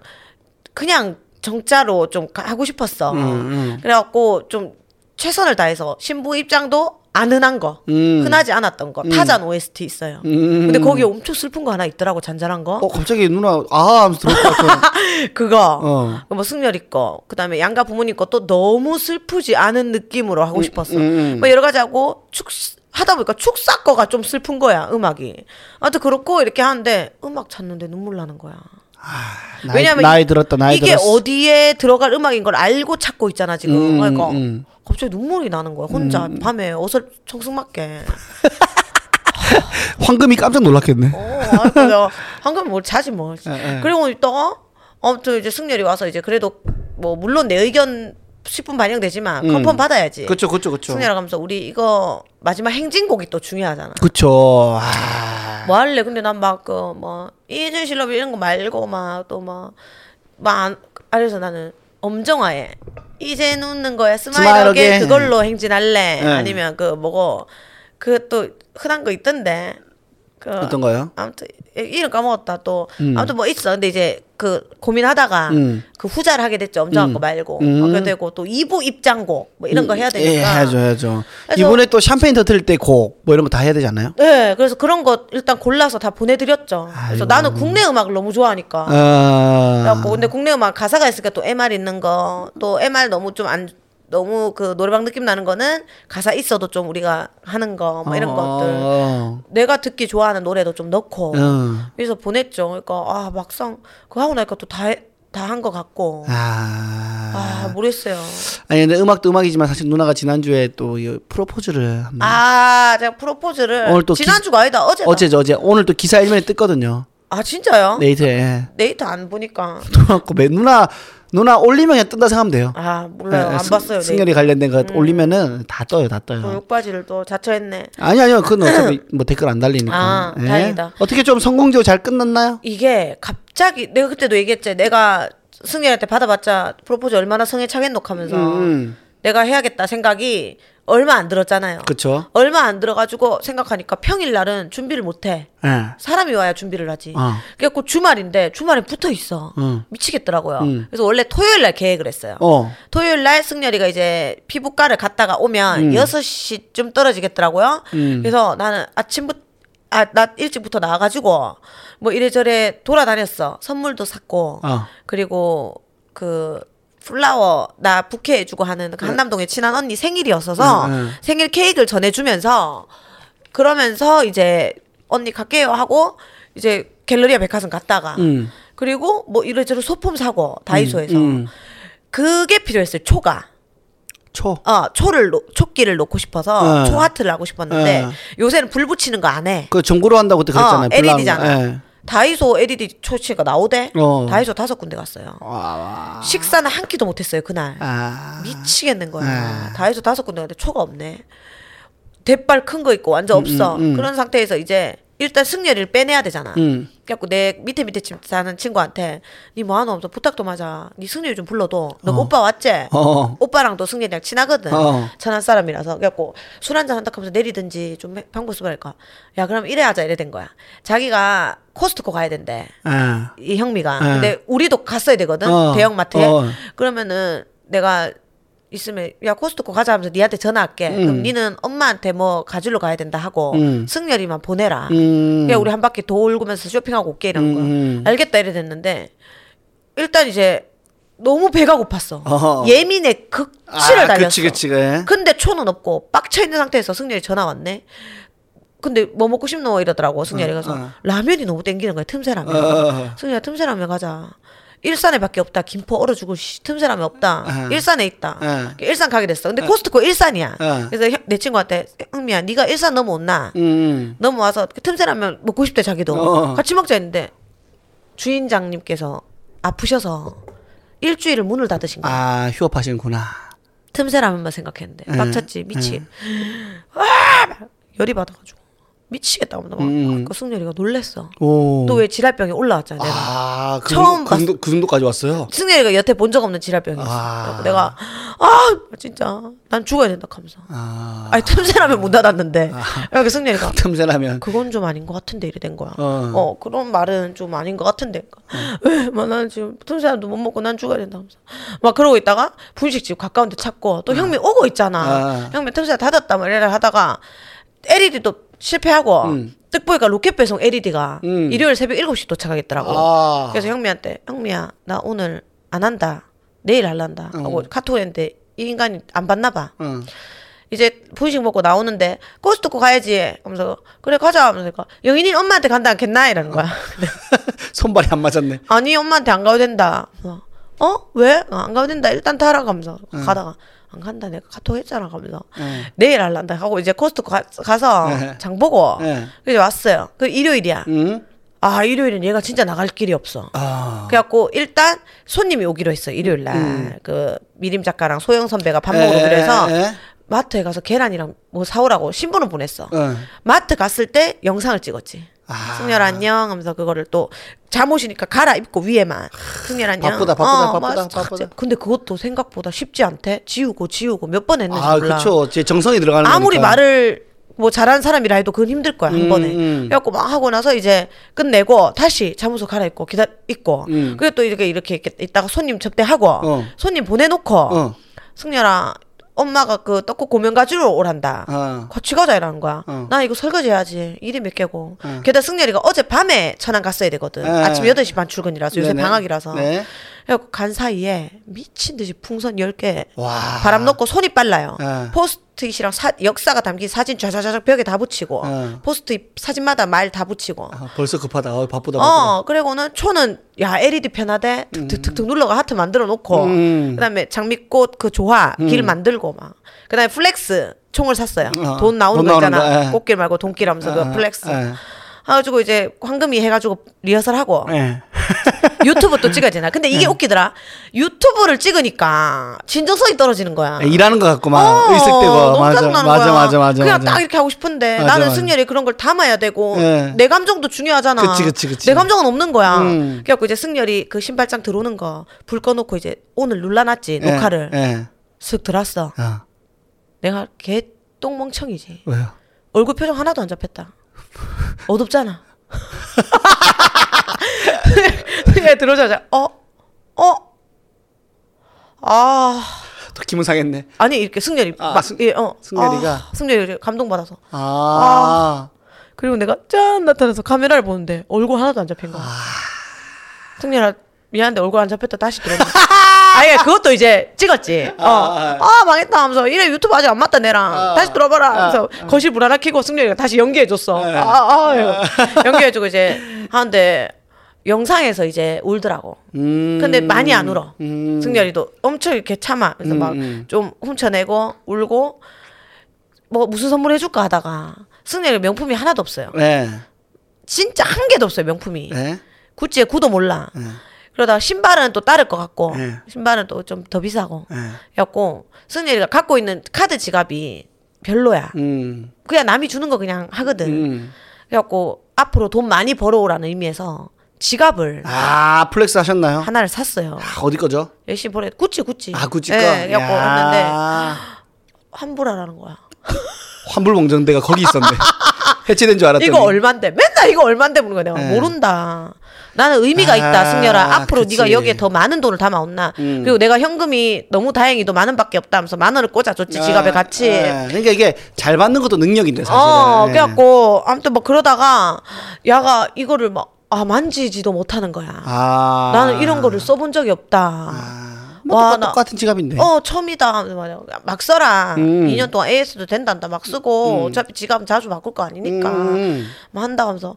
Speaker 3: 그냥 정자로 좀 가- 하고 싶었어.
Speaker 1: 음, 음.
Speaker 3: 그래갖고 좀 최선을 다해서 신부 입장도 안 흔한 거,
Speaker 1: 음.
Speaker 3: 흔하지 않았던 거, 타잔 OST 있어요.
Speaker 1: 음.
Speaker 3: 근데 거기 엄청 슬픈 거 하나 있더라고 잔잔한 거.
Speaker 1: 어, 갑자기 누나, 아, 하면서 것 같아.
Speaker 3: 그거
Speaker 1: 어.
Speaker 3: 뭐 승열이 거 그 다음에 양가 부모님 것도 너무 슬프지 않은 느낌으로 하고 싶었어
Speaker 1: 음, 음.
Speaker 3: 뭐 여러 가지 하고 축 하다 보니까 축사 거가 좀 슬픈 거야 음악이 아무튼 그렇고 이렇게 하는데 음악 찾는데 눈물 나는 거야
Speaker 1: 나이,
Speaker 3: 왜냐면
Speaker 1: 나이
Speaker 3: 이-
Speaker 1: 들었다, 나이
Speaker 3: 이게
Speaker 1: 들었어.
Speaker 3: 어디에 들어갈 음악인 걸 알고 찾고 있잖아 지금
Speaker 1: 음,
Speaker 3: 그러니까
Speaker 1: 음.
Speaker 3: 갑자기 눈물이 나는 거야 혼자 밤에 어설 청승맞게
Speaker 1: 황금이 깜짝 놀랐겠네.
Speaker 3: 어, 아, 그래서 한금 뭘 자지 뭐.
Speaker 1: 예, 예.
Speaker 3: 그리고 있다가 아무튼 이제 승렬이 와서 이제 그래도 뭐 물론 내 의견 10분 반영되지만
Speaker 1: 음.
Speaker 3: 컨펌 받아야지.
Speaker 1: 그쵸, 그쵸, 그쵸.
Speaker 3: 승렬아 가면서 우리 이거 마지막 행진곡이 또 중요하잖아.
Speaker 1: 그쵸. 아.
Speaker 3: 뭐 할래? 근데 난 막 그 뭐 이준 실럽 이런 거 말고 막또 뭐막 그래서 나는 엄정화에 이제 웃는 거야 스마일하게
Speaker 1: 스마일하게.
Speaker 3: 그걸로 행진할래
Speaker 1: 네.
Speaker 3: 아니면 그 뭐고 그 또 흔한 거 있던데 그
Speaker 1: 어떤 거요?
Speaker 3: 아무튼 이름 까먹었다 또
Speaker 1: 음.
Speaker 3: 아무튼 뭐 있어 근데 이제 그 고민하다가
Speaker 1: 음.
Speaker 3: 그 후자를 하게 됐죠 엄정한 거 말고
Speaker 1: 음.
Speaker 3: 하게 되고 또 2부 입장곡 뭐 이런 거 해야
Speaker 1: 예,
Speaker 3: 되니까
Speaker 1: 해야죠, 해야죠.
Speaker 3: 그래서-
Speaker 1: 이번에 또 샴페인 터트릴 때 곡, 뭐 이런 거 다 해야 되지 않나요?
Speaker 3: 네 그래서 그런 거 일단 골라서 다 보내드렸죠 그래서
Speaker 1: 아이고.
Speaker 3: 나는 국내 음악을 너무 좋아하니까
Speaker 1: 아.
Speaker 3: 그래갖고 근데 국내 음악 가사가 있으니까 또 MR 있는 거 또 MR 너무 좀안 너무 그 노래방 느낌 나는 거는 가사 있어도 좀 우리가 하는 거 뭐 이런 것들
Speaker 1: 어.
Speaker 3: 내가 듣기 좋아하는 노래도 좀 넣고
Speaker 1: 어.
Speaker 3: 그래서 보냈죠. 그러니까 아 막상 그거 하고 나니까 또 다 다 한 것 같고
Speaker 1: 아.
Speaker 3: 아 모르겠어요.
Speaker 1: 아니 근데 음악도 음악이지만 사실 누나가 지난주에 또이 프로포즈를 한번
Speaker 3: 아 제가 프로포즈를
Speaker 1: 오늘 또
Speaker 3: 지난주가 아니다 어제
Speaker 1: 어제죠 어제 오늘 또 기사 일면에 떴거든요
Speaker 3: 아 진짜요?
Speaker 1: 네이트 에
Speaker 3: 네이트 안 보니까
Speaker 1: 매- 누나 누나 올리면 그냥 뜬다 생각하면 돼요
Speaker 3: 아 몰라요
Speaker 1: 예,
Speaker 3: 안
Speaker 1: 승-
Speaker 3: 봤어요. 음.
Speaker 1: 승열이 관련된 거 올리면은 다 떠요 다 떠요
Speaker 3: 또 욕바지를 또 자처했네.
Speaker 1: 아니 아니요 그건 어차피 뭐 댓글 안 달리니까
Speaker 3: 아,
Speaker 1: 예.
Speaker 3: 다행이다.
Speaker 1: 어떻게 좀 성공적으로 잘 끝났나요?
Speaker 3: 이게 갑자기 내가 그때도 얘기했지. 내가 승희한테 받아봤자 프로포즈 얼마나 성에 차겠노 하면서
Speaker 1: 음.
Speaker 3: 내가 해야겠다 생각이 얼마 안 들었잖아요.
Speaker 1: 그쵸
Speaker 3: 얼마 안 들어가지고 생각하니까 평일 날은 준비를 못해.
Speaker 1: 예.
Speaker 3: 사람이 와야 준비를 하지.
Speaker 1: 어.
Speaker 3: 그래갖고 주말인데 주말에 붙어 있어.
Speaker 1: 음.
Speaker 3: 미치겠더라고요.
Speaker 1: 음.
Speaker 3: 그래서 원래 토요일 날 계획을 했어요.
Speaker 1: 어.
Speaker 3: 토요일 날 승열이가 이제 피부과를 갔다가 오면
Speaker 1: 음.
Speaker 3: 여섯 시쯤 떨어지겠더라고요.
Speaker 1: 음.
Speaker 3: 그래서 나는 아침부터 아, 낮 일찍부터 나와가지고 뭐 이래저래 돌아다녔어. 선물도 샀고
Speaker 1: 어.
Speaker 3: 그리고 그 플라워 나 부케 해주고 하는 그 한남동의 친한 언니 생일이었어서
Speaker 1: 응, 응.
Speaker 3: 생일 케이크를 전해주면서 그러면서 이제 언니 갈게요 하고 이제 갤러리아 백화점 갔다가
Speaker 1: 음.
Speaker 3: 그리고 뭐 이래저래 소품 사고 다이소에서
Speaker 1: 음.
Speaker 3: 그게 필요했어요 초가
Speaker 1: 초.
Speaker 3: 어 초를 놓- 초끼를 놓고 싶어서
Speaker 1: 어.
Speaker 3: 초 하트를 하고 싶었는데
Speaker 1: 어.
Speaker 3: 요새는 불 붙이는 거 안 해.
Speaker 1: 그 전구로 한다고 그때 그랬잖아요.
Speaker 3: 어,
Speaker 1: 불나는 거.
Speaker 3: LED잖아.
Speaker 1: 예.
Speaker 3: 다이소 LED 초치가 나오대.
Speaker 1: 어.
Speaker 3: 다이소 다섯 군데 갔어요.
Speaker 1: 와, 와.
Speaker 3: 식사는 한 끼도 못했어요 그날.
Speaker 1: 아.
Speaker 3: 미치겠는 거야.
Speaker 1: 아.
Speaker 3: 다이소 다섯 군데 갔는데 초가 없네. 대빨 큰 거 있고 완전 없어.
Speaker 1: 음, 음.
Speaker 3: 그런 상태에서 이제 일단 승열이를 빼내야 되잖아.
Speaker 1: 음.
Speaker 3: 그래갖고 내 밑에 밑에 집 사는 친구한테 니 뭐하노 없어 부탁도 맞아. 니 승열이 좀 불러도. 너 오빠 왔지?
Speaker 1: 어.
Speaker 3: 오빠랑도 승렬이랑 친하거든.
Speaker 1: 어.
Speaker 3: 천안 사람이라서. 그래갖고 술 한잔 한다 하면서 내리든지 좀 해- 방법 써볼까. 야, 그럼 이래 하자. 이래 된 거야. 자기가 코스트코 가야 된대.
Speaker 1: 아.
Speaker 3: 이 형미가.
Speaker 1: 어.
Speaker 3: 근데 우리도 갔어야 되거든.
Speaker 1: 어.
Speaker 3: 대형마트에.
Speaker 1: 어.
Speaker 3: 그러면은 내가 있으면 야 코스트코 가자 하면서 니한테 전화할게. 그럼 니는 엄마한테 뭐 가지러 가야 된다 하고
Speaker 1: 음.
Speaker 3: 승렬이만 보내라.
Speaker 1: 음.
Speaker 3: 그냥 우리 한 바퀴 돌고면서 쇼핑하고 올게 이런 거.
Speaker 1: 음.
Speaker 3: 알겠다 이래 됐는데 일단 이제 너무 배가 고팠어.
Speaker 1: 어허.
Speaker 3: 예민의 극치를
Speaker 1: 아,
Speaker 3: 달렸어.
Speaker 1: 그치, 그치, 그래.
Speaker 3: 근데 초는 없고 빡쳐 있는 상태에서 승렬이 전화 왔네. 근데 뭐 먹고 싶노 이러더라고 승렬이
Speaker 1: 어,
Speaker 3: 가서
Speaker 1: 어.
Speaker 3: 라면이 너무 땡기는 거야 틈새 라면.
Speaker 1: 어.
Speaker 3: 승렬아 틈새 라면 가자. 일산에 밖에 없다. 김포 얼어 죽을 씨, 틈새 라면 없다.
Speaker 1: 어.
Speaker 3: 일산에 있다.
Speaker 1: 어.
Speaker 3: 일산 가게 됐어. 근데 코스트코 일산이야.
Speaker 1: 어.
Speaker 3: 그래서 형- 내 친구한테 흥미야, 네가 일산 넘어온나?
Speaker 1: 음.
Speaker 3: 넘어와서 그 틈새 라면 먹고 싶대 자기도.
Speaker 1: 어.
Speaker 3: 같이 먹자 했는데 주인장님께서 아프셔서 일주일을 문을 닫으신 거야.
Speaker 1: 아 휴업하시는구나.
Speaker 3: 틈새 라면만 생각했는데
Speaker 1: 예.
Speaker 3: 막찼지 미치. 와 열이 받아가지고 미치겠다. 막
Speaker 1: 음.
Speaker 3: 그 승렬이가 놀랬어.
Speaker 1: 오.
Speaker 3: 또왜 지랄병이 올라왔잖아. 내가.
Speaker 1: 아, 그
Speaker 3: 처음
Speaker 1: 정도, 그, 정도, 그 정도까지 왔어요?
Speaker 3: 승렬이가 여태 본 적 없는 지랄병이 있어.
Speaker 1: 아.
Speaker 3: 내가 아 진짜 난 죽어야 된다 하면서.
Speaker 1: 아.
Speaker 3: 아니 틈새라면 문 닫았는데 여기 승렬이가
Speaker 1: 틈새라면.
Speaker 3: 그건 좀 아닌 것 같은데 이래 된 거야.
Speaker 1: 어.
Speaker 3: 어, 그런 말은 좀 아닌 것 같은데. 왜? 막 나는 지금 틈새라도 못 먹고 난 죽어야 된다 하면서. 막 그러고 있다가 분식집 가까운 데 찾고 또 형미 오고 있잖아.
Speaker 1: 아.
Speaker 3: 형미 틈새 닫았다 말이라 하다가 LED도 실패하고
Speaker 1: 음.
Speaker 3: 뜻 보니까 로켓 배송 LED가
Speaker 1: 음.
Speaker 3: 일요일 새벽 7시 도착하겠더라고.
Speaker 1: 아.
Speaker 3: 그래서 형미한테 형미야 나 오늘 안 한다. 내일 할란다. 하고
Speaker 1: 어.
Speaker 3: 카톡 했는데 이 인간이 안 받나 봐.
Speaker 1: 응.
Speaker 3: 이제 분식 먹고 나오는데 코스트코 가야지 하면서 그래 가자 하면서 그러니까 영인이 엄마한테 간다 않겠나 이러는 거야
Speaker 1: 손발이 안 맞았네.
Speaker 3: 아니 엄마한테 안 가도 된다 그래서, 어 왜? 어, 안 가도 된다 일단 타라 가면서 가다가 안 간다 내가 카톡 했잖아 가면서
Speaker 1: 응.
Speaker 3: 내일 할란다 하고 이제 코스트코 가, 가서
Speaker 1: 네.
Speaker 3: 장 보고
Speaker 1: 네.
Speaker 3: 그래서 왔어요 그 일요일이야
Speaker 1: 응?
Speaker 3: 아 일요일은 얘가 진짜 나갈 길이 없어
Speaker 1: 아.
Speaker 3: 그래갖고 일단 손님이 오기로 했어 일요일 날그 미림 작가랑 소영 선배가 밥 먹으러
Speaker 1: 에,
Speaker 3: 그래서
Speaker 1: 에?
Speaker 3: 마트에 가서 계란이랑 뭐 사오라고 신분을 보냈어.
Speaker 1: 응.
Speaker 3: 마트 갔을 때 영상을 찍었지.
Speaker 1: 아.
Speaker 3: 승렬 안녕 하면서 그거를 또 잠옷이니까 갈아입고 위에만 승렬 안녕.
Speaker 1: 바쁘다, 바쁘다, 바쁘다,
Speaker 3: 맞아.
Speaker 1: 바쁘다.
Speaker 3: 근데 그것도 생각보다 쉽지 않대. 지우고 지우고 몇 번 했는지
Speaker 1: 아,
Speaker 3: 몰라.
Speaker 1: 그쵸. 제 정성이 들어가는
Speaker 3: 아무리
Speaker 1: 거니까.
Speaker 3: 말을 뭐 잘하는 사람이라 해도 그건 힘들 거야 한
Speaker 1: 음,
Speaker 3: 번에.
Speaker 1: 음.
Speaker 3: 그래갖고 막 하고 나서 이제 끝내고 다시 잠옷을 갈아입고 기다 입고.
Speaker 1: 음.
Speaker 3: 그리고 또 이렇게 이렇게 이렇게 있다가 손님 접대하고
Speaker 1: 어.
Speaker 3: 손님 보내놓고
Speaker 1: 어.
Speaker 3: 승렬아 엄마가 그 떡국 고명 가지러 오란다.
Speaker 1: 어.
Speaker 3: 같이 가자 이라는 거야.
Speaker 1: 어.
Speaker 3: 나 이거 설거지 해야지. 일이 몇 개고.
Speaker 1: 어.
Speaker 3: 게다가 승렬이가 어제 밤에 천안 갔어야 되거든.
Speaker 1: 네.
Speaker 3: 아침 8시 반 출근이라서 요새
Speaker 1: 네네.
Speaker 3: 방학이라서.
Speaker 1: 네.
Speaker 3: 그래갖고 간 사이에 미친 듯이 풍선 10개
Speaker 1: 와.
Speaker 3: 바람 넣고 손이 빨라요.
Speaker 1: 네.
Speaker 3: 포스트잇이랑 사- 역사가 담긴 사진 좌좌좌 벽에 다 붙이고
Speaker 1: 네.
Speaker 3: 포스트잇 사진마다 말 다 붙이고
Speaker 1: 아, 벌써 급하다. 어, 바쁘다. 바쁘다.
Speaker 3: 어, 그리고는 초는 야 LED 편하대 툭툭툭 눌러가 하트 만들어 놓고
Speaker 1: 음.
Speaker 3: 그다음에 장미꽃 그 조화 길 만들고 막 그다음에 flex 총을 샀어요.
Speaker 1: 어,
Speaker 3: 돈 나오는
Speaker 1: 돈
Speaker 3: 거 있잖아.
Speaker 1: 거, 예.
Speaker 3: 꽃길 말고 돈길 하면서
Speaker 1: 어,
Speaker 3: 그 flex.
Speaker 1: 예.
Speaker 3: 해가지고 이제 황금이 해가지고 리허설 하고
Speaker 1: 예.
Speaker 3: 유튜브 또 찍어야 되나. 근데 이게 웃기더라. 유튜브를 찍으니까 진정성이 떨어지는 거야.
Speaker 1: 일하는 것 같구만.
Speaker 3: 어,
Speaker 1: 의식되고. 맞아. 맞아,
Speaker 3: 거야.
Speaker 1: 맞아, 맞아.
Speaker 3: 그냥
Speaker 1: 맞아.
Speaker 3: 딱 이렇게 하고 싶은데
Speaker 1: 맞아,
Speaker 3: 나는
Speaker 1: 맞아.
Speaker 3: 승열이 그런 걸 담아야 되고
Speaker 1: 예.
Speaker 3: 내 감정도 중요하잖아.
Speaker 1: 그치, 그치, 그치.
Speaker 3: 내 감정은 없는 거야.
Speaker 1: 음.
Speaker 3: 그래갖고 이제 승열이 그 신발장 들어오는 거 불 꺼놓고 이제 오늘 눌러놨지
Speaker 1: 예,
Speaker 3: 녹화를
Speaker 1: 예.
Speaker 3: 슥 들었어.
Speaker 1: 어.
Speaker 3: 내가 개 똥멍청이지.
Speaker 1: 왜요?
Speaker 3: 얼굴 표정 하나도 안 잡혔다. 어둡잖아. 승열이 들어오자마자 어? 어?
Speaker 1: 아또 기분 상했네.
Speaker 3: 아니 이렇게 승열이
Speaker 1: 아,
Speaker 3: 막
Speaker 1: 승-
Speaker 3: 예, 어.
Speaker 1: 승열이가?
Speaker 3: 아, 승열이 감동 받아서
Speaker 1: 아.
Speaker 3: 그리고 내가 짠 나타나서 카메라를 보는데 얼굴 하나도 안 잡힌 거야. 승열아 미안한데 얼굴 안 잡혔다 다시 들어오면 아예 그것도 이제 찍었지. 어.
Speaker 1: 아,
Speaker 3: 아, 망했다 하면서 이래 유튜브 아직 안 맞다 내랑
Speaker 1: 아.
Speaker 3: 다시 들어봐라 하면서 거실 불 하나 켜고 승열이가 다시 연기해줬어.
Speaker 1: 네.
Speaker 3: 아, 아, 아, 연기해주고 이제 하는데 영상에서 이제 울더라고.
Speaker 1: 음.
Speaker 3: 근데 많이 안 울어.
Speaker 1: 음.
Speaker 3: 승열이도 엄청 이렇게 참아. 그래서
Speaker 1: 음,
Speaker 3: 막
Speaker 1: 음.
Speaker 3: 좀 훔쳐내고 울고 뭐 무슨 선물 해줄까 하다가 승열이 명품이 하나도 없어요.
Speaker 1: 네.
Speaker 3: 진짜 한 개도 없어요 명품이.
Speaker 1: 네.
Speaker 3: 구찌에 구도 몰라.
Speaker 1: 네.
Speaker 3: 그러다가 신발은 또 닳을 것 같고
Speaker 1: 네.
Speaker 3: 신발은 또 좀 더 비싸고.
Speaker 1: 네.
Speaker 3: 였고 승열이가 갖고 있는 카드 지갑이 별로야.
Speaker 1: 음.
Speaker 3: 그냥 남이 주는 거 그냥 하거든.
Speaker 1: 음.
Speaker 3: 그래갖고 앞으로 돈 많이 벌어오라는 의미에서 지갑을
Speaker 1: 아, flex 하셨나요?
Speaker 3: 하나를 샀어요.
Speaker 1: 아, 어디 거죠?
Speaker 3: 열심히 보내 구찌 구찌.
Speaker 1: 아, 구찌 거.
Speaker 3: 예, 그래갖고
Speaker 1: 야.
Speaker 3: 했는데 환불하라는 거야.
Speaker 1: 환불 봉정대가 거기 있었네. 해체된 줄 알았더니.
Speaker 3: 이거 얼만데? 맨날 이거 얼만데 묻는 거야. 내가
Speaker 1: 네.
Speaker 3: 모른다. 나는 의미가
Speaker 1: 아,
Speaker 3: 있다, 승열아. 앞으로
Speaker 1: 그치.
Speaker 3: 네가 여기에 더 많은 돈을 담아온나.
Speaker 1: 음.
Speaker 3: 그리고 내가 현금이 너무 다행히도 만 원밖에 없다 하면서 만 원을 꽂아줬지, 지갑에
Speaker 1: 아,
Speaker 3: 같이.
Speaker 1: 아, 그러니까 이게 잘 받는 것도 능력인데 사실은.
Speaker 3: 어,
Speaker 1: 예.
Speaker 3: 그래갖고, 아무튼 뭐 그러다가, 야가 이거를 막, 아, 만지지도 못하는 거야.
Speaker 1: 아.
Speaker 3: 나는 이런 거를 써본 적이 없다.
Speaker 1: 아. 뭐
Speaker 3: 와,
Speaker 1: 똑같,
Speaker 3: 나-
Speaker 1: 똑같은 지갑인데.
Speaker 3: 어, 처음이다. 막 써라.
Speaker 1: 음.
Speaker 3: 2년 동안 AS도 된단다. 막 쓰고, 어차피 지갑은 자주 바꿀 거 아니니까.
Speaker 1: 음.
Speaker 3: 뭐 한다 하면서.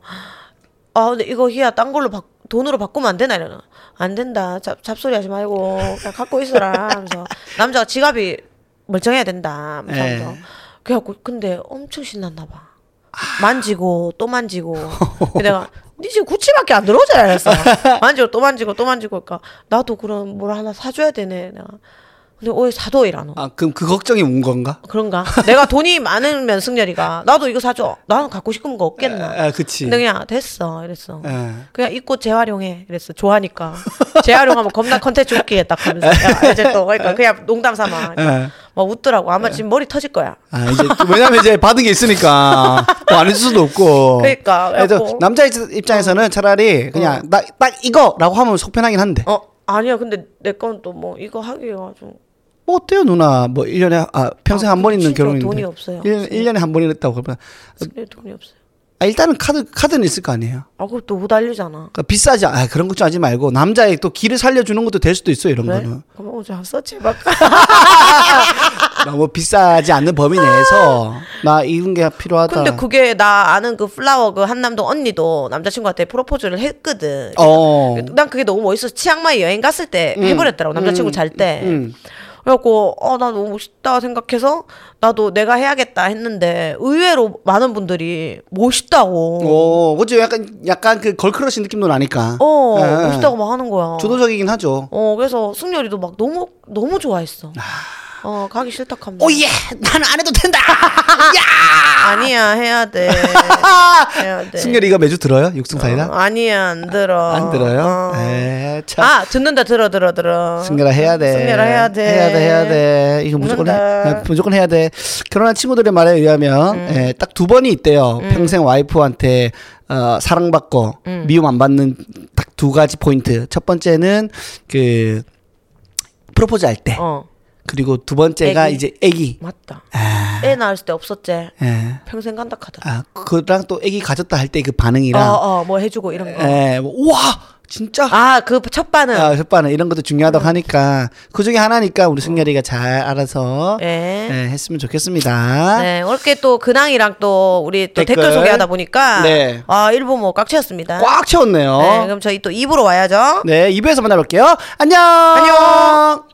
Speaker 3: 아, 근데 이거 희야, 딴 걸로 바, 돈으로 바꾸면 안 되나 이러나 안 된다 잡, 잡소리 하지 말고 그냥 갖고 있어라 하면서 남자가 지갑이 멀쩡해야 된다
Speaker 1: 예.
Speaker 3: 하면서 그래갖고 근데 엄청 신났나 봐 만지고 또 만지고 내가 니 지금 구찌밖에 안 들어오잖아 그랬어 만지고 또 만지고 또 만지고. 그러니까 나도 그럼 뭘 하나 사줘야 되네 내가 근데 왜 사도 이라노.
Speaker 1: 아 그럼 그 걱정이 온 건가?
Speaker 3: 그런가? 내가 돈이 많으면 승렬이가 나도 이거 사줘. 나는 갖고 싶은 거 없겠나?
Speaker 1: 아 그치.
Speaker 3: 근데 그냥 됐어. 이랬어.
Speaker 1: 예.
Speaker 3: 그냥 입고 재활용해. 이랬어. 좋아하니까. 재활용하면 겁나 컨텐츠 웃기게 딱 하면서. 야, 이제 또 그러니까 그냥 농담 삼아. 그러니까. 막 웃더라고. 아마 지금 머리 터질 거야.
Speaker 1: 아 이제 또 왜냐면 이제 받은 게 있으니까 또 안 해줄 수도 없고.
Speaker 3: 그러니까.
Speaker 1: 남자 입- 입장에서는 차라리 그냥 딱, 딱 이거 라고 하면 속 편하긴 한데.
Speaker 3: 어 아니야. 근데 내 건 또 뭐 이거 하기가 좀
Speaker 1: 뭐 어때요 누나? 뭐 1년에 아 평생
Speaker 3: 아,
Speaker 1: 한번 있는
Speaker 3: 진짜
Speaker 1: 결혼인데.
Speaker 3: 돈이 없어요.
Speaker 1: 1, 일년에 한 번 있다고 그러면
Speaker 3: 돈이 없어요
Speaker 1: 아 일단은 카드 카드는 있을 거 아니에요.
Speaker 3: 아 그걸 또못 알리잖아
Speaker 1: 그러니까 비싸지 아 그런 것좀 하지 말고 남자의 또 길을 살려주는 것도 될 수도 있어 요 이런
Speaker 3: 그래?
Speaker 1: 거는.
Speaker 3: 그럼 어제 한번 서치해볼까
Speaker 1: 너무 비싸지 않는 범위 내에서 나 이런 게 필요하다.
Speaker 3: 근데 그게 나 아는 그 플라워 그 한남동 언니도 남자친구한테 프로포즈를 했거든
Speaker 1: 어.
Speaker 3: 난 그게 너무 멋있어서 치앙마이 여행 갔을 때 해버렸더라고 남자친구
Speaker 1: 음,
Speaker 3: 잘 때.
Speaker 1: 음.
Speaker 3: 그래갖고 어 나 너무 멋있다 생각해서 나도 내가 해야겠다 했는데 의외로 많은 분들이 멋있다고.
Speaker 1: 오, 그죠? 약간 약간 그 걸크러시 느낌도 나니까.
Speaker 3: 어
Speaker 1: 예.
Speaker 3: 멋있다고 막 하는 거야.
Speaker 1: 주도적이긴 하죠.
Speaker 3: 어 그래서 승열이도 막 너무 너무 좋아했어.
Speaker 1: 아.
Speaker 3: 어 가기 싫다 하면서.
Speaker 1: 오예, 나는 안 해도 된다.
Speaker 3: 아니야 해야 돼. 해야 돼.
Speaker 1: 승열이가 매주 들어요? 육승 사이다?
Speaker 3: 어, 아니야 안 들어.
Speaker 1: 안 들어요?
Speaker 3: 어.
Speaker 1: 에, 참.
Speaker 3: 아 듣는다 들어 들어 들어.
Speaker 1: 승열아 해야 돼.
Speaker 3: 승열아 해야 돼.
Speaker 1: 해야 돼, 해야 돼. 이거 무조건 해. 아, 무조건 해야 돼. 결혼한 친구들의 말에 의하면
Speaker 3: 음.
Speaker 1: 예, 딱두 번이 있대요. 평생 와이프한테 어, 사랑받고
Speaker 3: 음.
Speaker 1: 미움 안 받는 딱 두 가지 포인트. 첫 번째는 그 프로포즈 할 때.
Speaker 3: 어
Speaker 1: 그리고 두 번째가
Speaker 3: 애기.
Speaker 1: 이제 애기.
Speaker 3: 맞다.
Speaker 1: 아,
Speaker 3: 애 낳을 때 없었지.
Speaker 1: 예.
Speaker 3: 평생 간다 하더라.
Speaker 1: 아, 그랑 또 애기 가졌다 할 때 그 반응이랑
Speaker 3: 어 어 뭐 해주고 이런 거.
Speaker 1: 예, 뭐, 우와, 진짜.
Speaker 3: 아 그 첫 반응.
Speaker 1: 아, 첫반은 이런 것도 중요하다고 하니까 그 중에 하나니까 우리 승열이가 잘 알아서
Speaker 3: 네.
Speaker 1: 예, 했으면 좋겠습니다.
Speaker 3: 네, 이렇게 또 근황이랑 또 우리 또 댓글,
Speaker 1: 댓글.
Speaker 3: 소개하다 보니까
Speaker 1: 네.
Speaker 3: 아 일부 뭐 꽉 채웠습니다.
Speaker 1: 꽉 채웠네요.
Speaker 3: 네, 그럼 저희 또 2부로 와야죠.
Speaker 1: 네, 2부에서 만나볼게요. 안녕.
Speaker 3: 안녕.